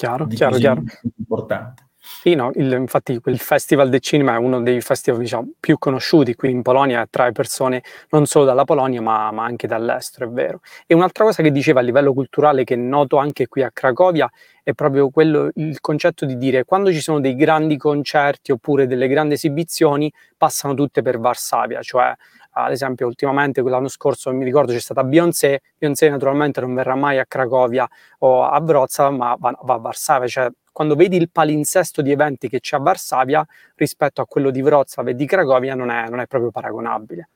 Chiaro, chiaro, chiaro. Importante. Sì, no, il, infatti il Festival del Cinema è uno dei festival diciamo, più conosciuti qui in Polonia, attrae persone non solo dalla Polonia ma, ma, anche dall'estero, è vero. E un'altra cosa che diceva a livello culturale che noto anche qui a Cracovia è proprio quello, il concetto di dire quando ci sono dei grandi concerti oppure delle grandi esibizioni passano tutte per Varsavia, cioè ad esempio ultimamente l'anno scorso mi ricordo c'è stata Beyoncé, Beyoncé naturalmente non verrà mai a Cracovia o a Wrocław ma va, va a Varsavia, cioè quando vedi il palinsesto di eventi che c'è a Varsavia rispetto a quello di Wrocław e di Cracovia non è, non è proprio paragonabile.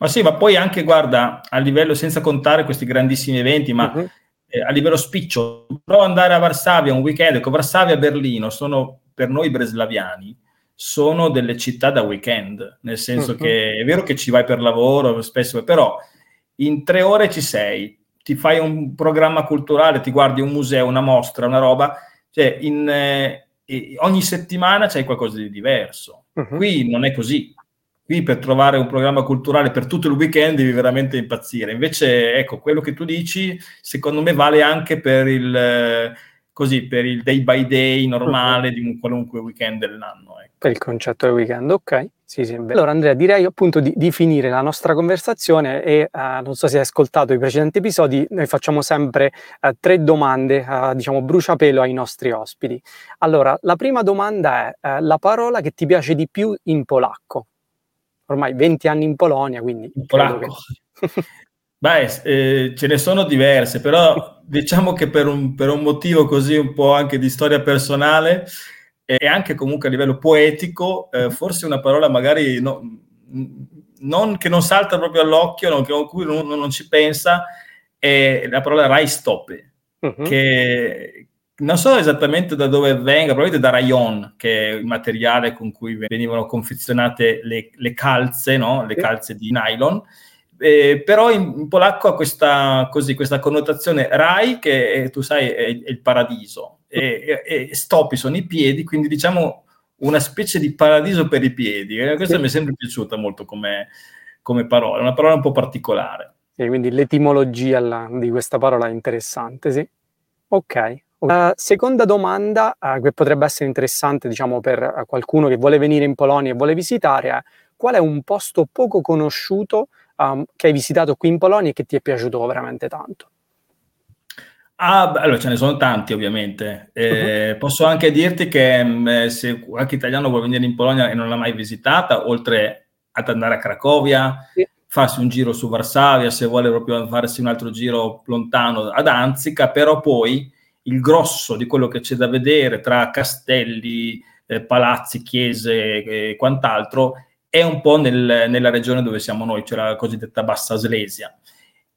Ma sì, ma poi anche, guarda, a livello, senza contare questi grandissimi eventi, ma uh-huh. eh, a livello spiccio, prova ad andare a Varsavia un weekend, ecco, Varsavia e Berlino sono per noi breslaviani, sono delle città da weekend, nel senso uh-huh. che è vero che ci vai per lavoro spesso, però in tre ore ci sei, ti fai un programma culturale, ti guardi un museo, una mostra, una roba, cioè in, eh, ogni settimana c'è qualcosa di diverso. Uh-huh. Qui non è così. Qui per trovare un programma culturale per tutto il weekend devi veramente impazzire. Invece, ecco, quello che tu dici, secondo me vale anche per il, eh, così, per il day by day normale uh-huh. di un qualunque weekend dell'anno. Per il concetto del weekend, ok? Sì, sì, allora Andrea, direi appunto di, di, finire la nostra conversazione e uh, non so se hai ascoltato i precedenti episodi, noi facciamo sempre uh, tre domande, uh, diciamo bruciapelo ai nostri ospiti. Allora, la prima domanda è la parola che ti piace di più in polacco. Ormai 20 anni in Polonia, quindi... In polacco? Che... Beh, eh, ce ne sono diverse, però diciamo che per un, per un motivo così un po' anche di storia personale e anche comunque a livello poetico, eh, forse una parola magari no, non, che non salta proprio all'occhio, no, che, cui non, non, ci pensa, è la parola Raistoppe, uh-huh. che non so esattamente da dove venga, probabilmente da Rayon, che è il materiale con cui venivano confezionate le, le calze, no? le calze di nylon. Eh, però in, in, polacco ha questa, così, questa connotazione Rai, che tu sai è, è il paradiso, e, e, e stoppi sono i piedi, quindi diciamo una specie di paradiso per i piedi. E questa sì. mi è sempre piaciuta molto come, come parola, una parola un po' particolare. Sì, quindi l'etimologia la, di questa parola è interessante, sì. Ok. Uh, seconda domanda uh, che potrebbe essere interessante, diciamo, per uh, qualcuno che vuole venire in Polonia e vuole visitare è qual è un posto poco conosciuto um, che hai visitato qui in Polonia e che ti è piaciuto veramente tanto? Ah, allora ce ne sono tanti ovviamente. Eh, uh-huh. Posso anche dirti che mh, mm, eh, se qualche italiano vuole venire in Polonia e non l'ha mai visitata, oltre ad andare a Cracovia, sì. farsi un giro su Varsavia, se vuole proprio farsi un altro giro lontano ad Anzica, però poi il grosso di quello che c'è da vedere tra castelli, eh, palazzi, chiese e quant'altro è un po' nel, nella regione dove siamo noi, cioè la cosiddetta Bassa Slesia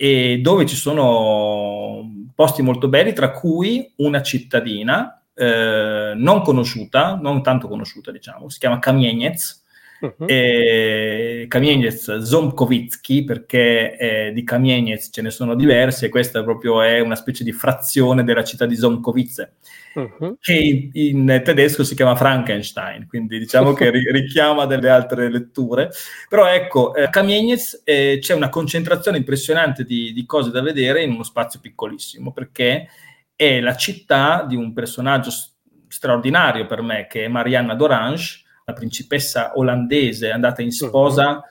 e dove ci sono posti molto belli, tra cui una cittadina eh, non conosciuta, non tanto conosciuta, diciamo, si chiama Kamieniec, Uh-huh. E Kamieniec Zomkovitsky, perché eh, di Kamieniec ce ne sono diverse, e questa proprio è una specie di frazione della città di Zomkowice, uh-huh. che in, tedesco si chiama Frankenstein, quindi diciamo che ri- richiama delle altre letture. Però ecco, eh, a Kamieniec eh, c'è una concentrazione impressionante di, di cose da vedere in uno spazio piccolissimo, perché è la città di un personaggio straordinario per me, che è Marianna d'Orange, la principessa olandese andata in sposa uh-huh.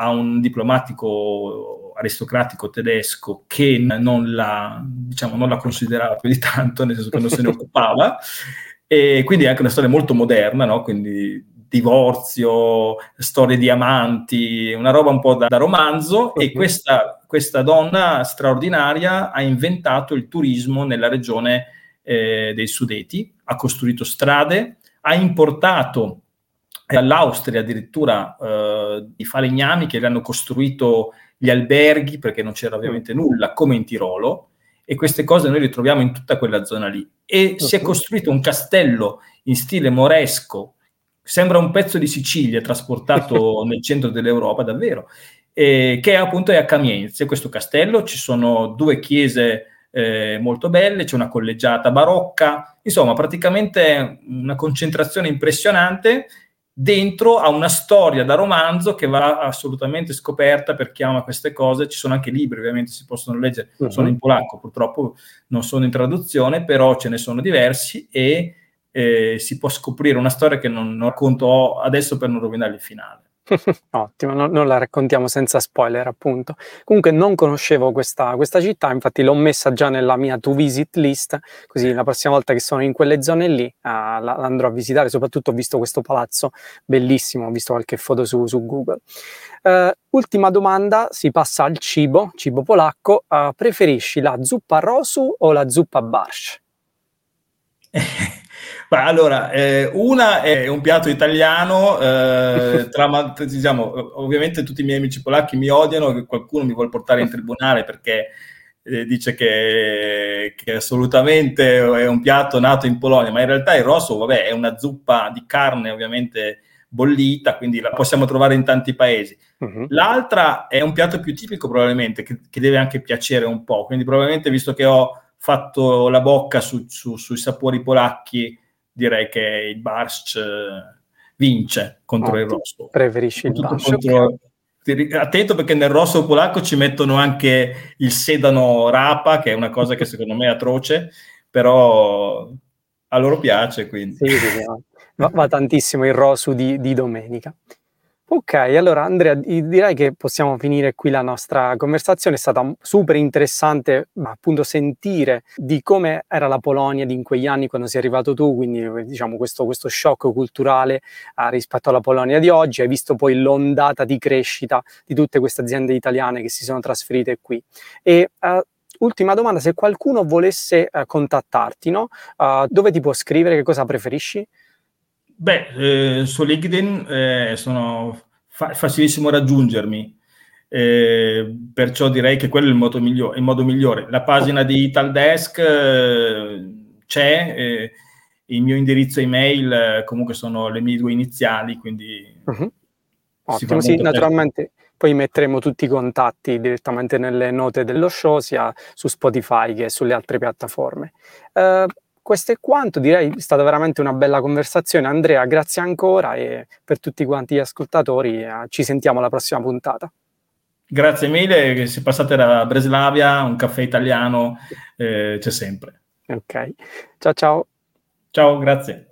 A un diplomatico aristocratico tedesco che non la, diciamo, non la considerava più di tanto, nel senso che non se ne occupava, e quindi è anche una storia molto moderna, no? quindi divorzio, storie di amanti, una roba un po' da, da romanzo okay. e questa, questa, donna straordinaria ha inventato il turismo nella regione eh, dei Sudeti, ha costruito strade, ha importato dall'Austria addirittura eh, i falegnami che le hanno costruito gli alberghi perché non c'era ovviamente nulla, come in Tirolo, e queste cose noi le troviamo in tutta quella zona lì. E si è costruito un castello in stile moresco, sembra un pezzo di Sicilia trasportato nel centro dell'Europa, davvero, eh, che appunto è a Camienze, questo castello, ci sono due chiese eh, molto belle, c'è una collegiata barocca, insomma praticamente una concentrazione impressionante dentro a una storia da romanzo che va assolutamente scoperta per chi ama queste cose. Ci sono anche libri, ovviamente si possono leggere, uh-huh. sono in polacco, purtroppo non sono in traduzione, però ce ne sono diversi e eh, si può scoprire una storia che non, non racconto adesso per non rovinare il finale. Ottimo, no, non la raccontiamo senza spoiler, appunto. Comunque non conoscevo questa, questa, città, infatti l'ho messa già nella mia to visit list, così la prossima volta che sono in quelle zone lì uh, la, andrò a visitare. Soprattutto ho visto questo palazzo bellissimo, ho visto qualche foto su, su Google. Uh, ultima domanda, si passa al cibo, cibo polacco. Uh, preferisci la zuppa rosu o la zuppa barsz? Beh, allora, eh, una è un piatto italiano, eh, tra, diciamo, ovviamente tutti i miei amici polacchi mi odiano, che qualcuno mi vuole portare in tribunale perché eh, dice che, che, assolutamente è un piatto nato in Polonia, ma in realtà il rosso, vabbè, è una zuppa di carne ovviamente bollita, quindi la possiamo trovare in tanti paesi. Uh-huh. L'altra è un piatto più tipico probabilmente, che, che, deve anche piacere un po', quindi probabilmente visto che ho fatto la bocca su, su, sui sapori polacchi, direi che il Barsch eh, vince contro oh, il rosso. Preferisci il Barsch? Contro... Attento perché nel rosso polacco ci mettono anche il sedano rapa, che è una cosa che secondo me è atroce, però a loro piace. Quindi. Sì, sì. Va, va, tantissimo il rosu di, di domenica. Ok, allora Andrea, direi che possiamo finire qui la nostra conversazione. È stata super interessante appunto sentire di come era la Polonia in quegli anni quando sei arrivato tu, quindi diciamo questo, questo shock culturale eh, rispetto alla Polonia di oggi. Hai visto poi l'ondata di crescita di tutte queste aziende italiane che si sono trasferite qui. E uh, ultima domanda, se qualcuno volesse uh, contattarti, no? uh, dove ti può scrivere? Che cosa preferisci? Beh, eh, su LinkedIn eh, sono fa- facilissimo raggiungermi, eh, perciò direi che quello è il modo, migliore, il modo migliore. La pagina di Italdesk eh, c'è, eh, il mio indirizzo email eh, comunque sono le mie due iniziali, quindi... Uh-huh. Ottimo, sì, naturalmente poi metteremo tutti i contatti direttamente nelle note dello show, sia su Spotify che sulle altre piattaforme. Uh, questo è quanto, direi è stata veramente una bella conversazione. Andrea, grazie ancora e per tutti quanti gli ascoltatori eh, ci sentiamo alla prossima puntata. Grazie mille, se passate da Breslavia, un caffè italiano eh, c'è sempre. Ok, ciao ciao. Ciao, grazie.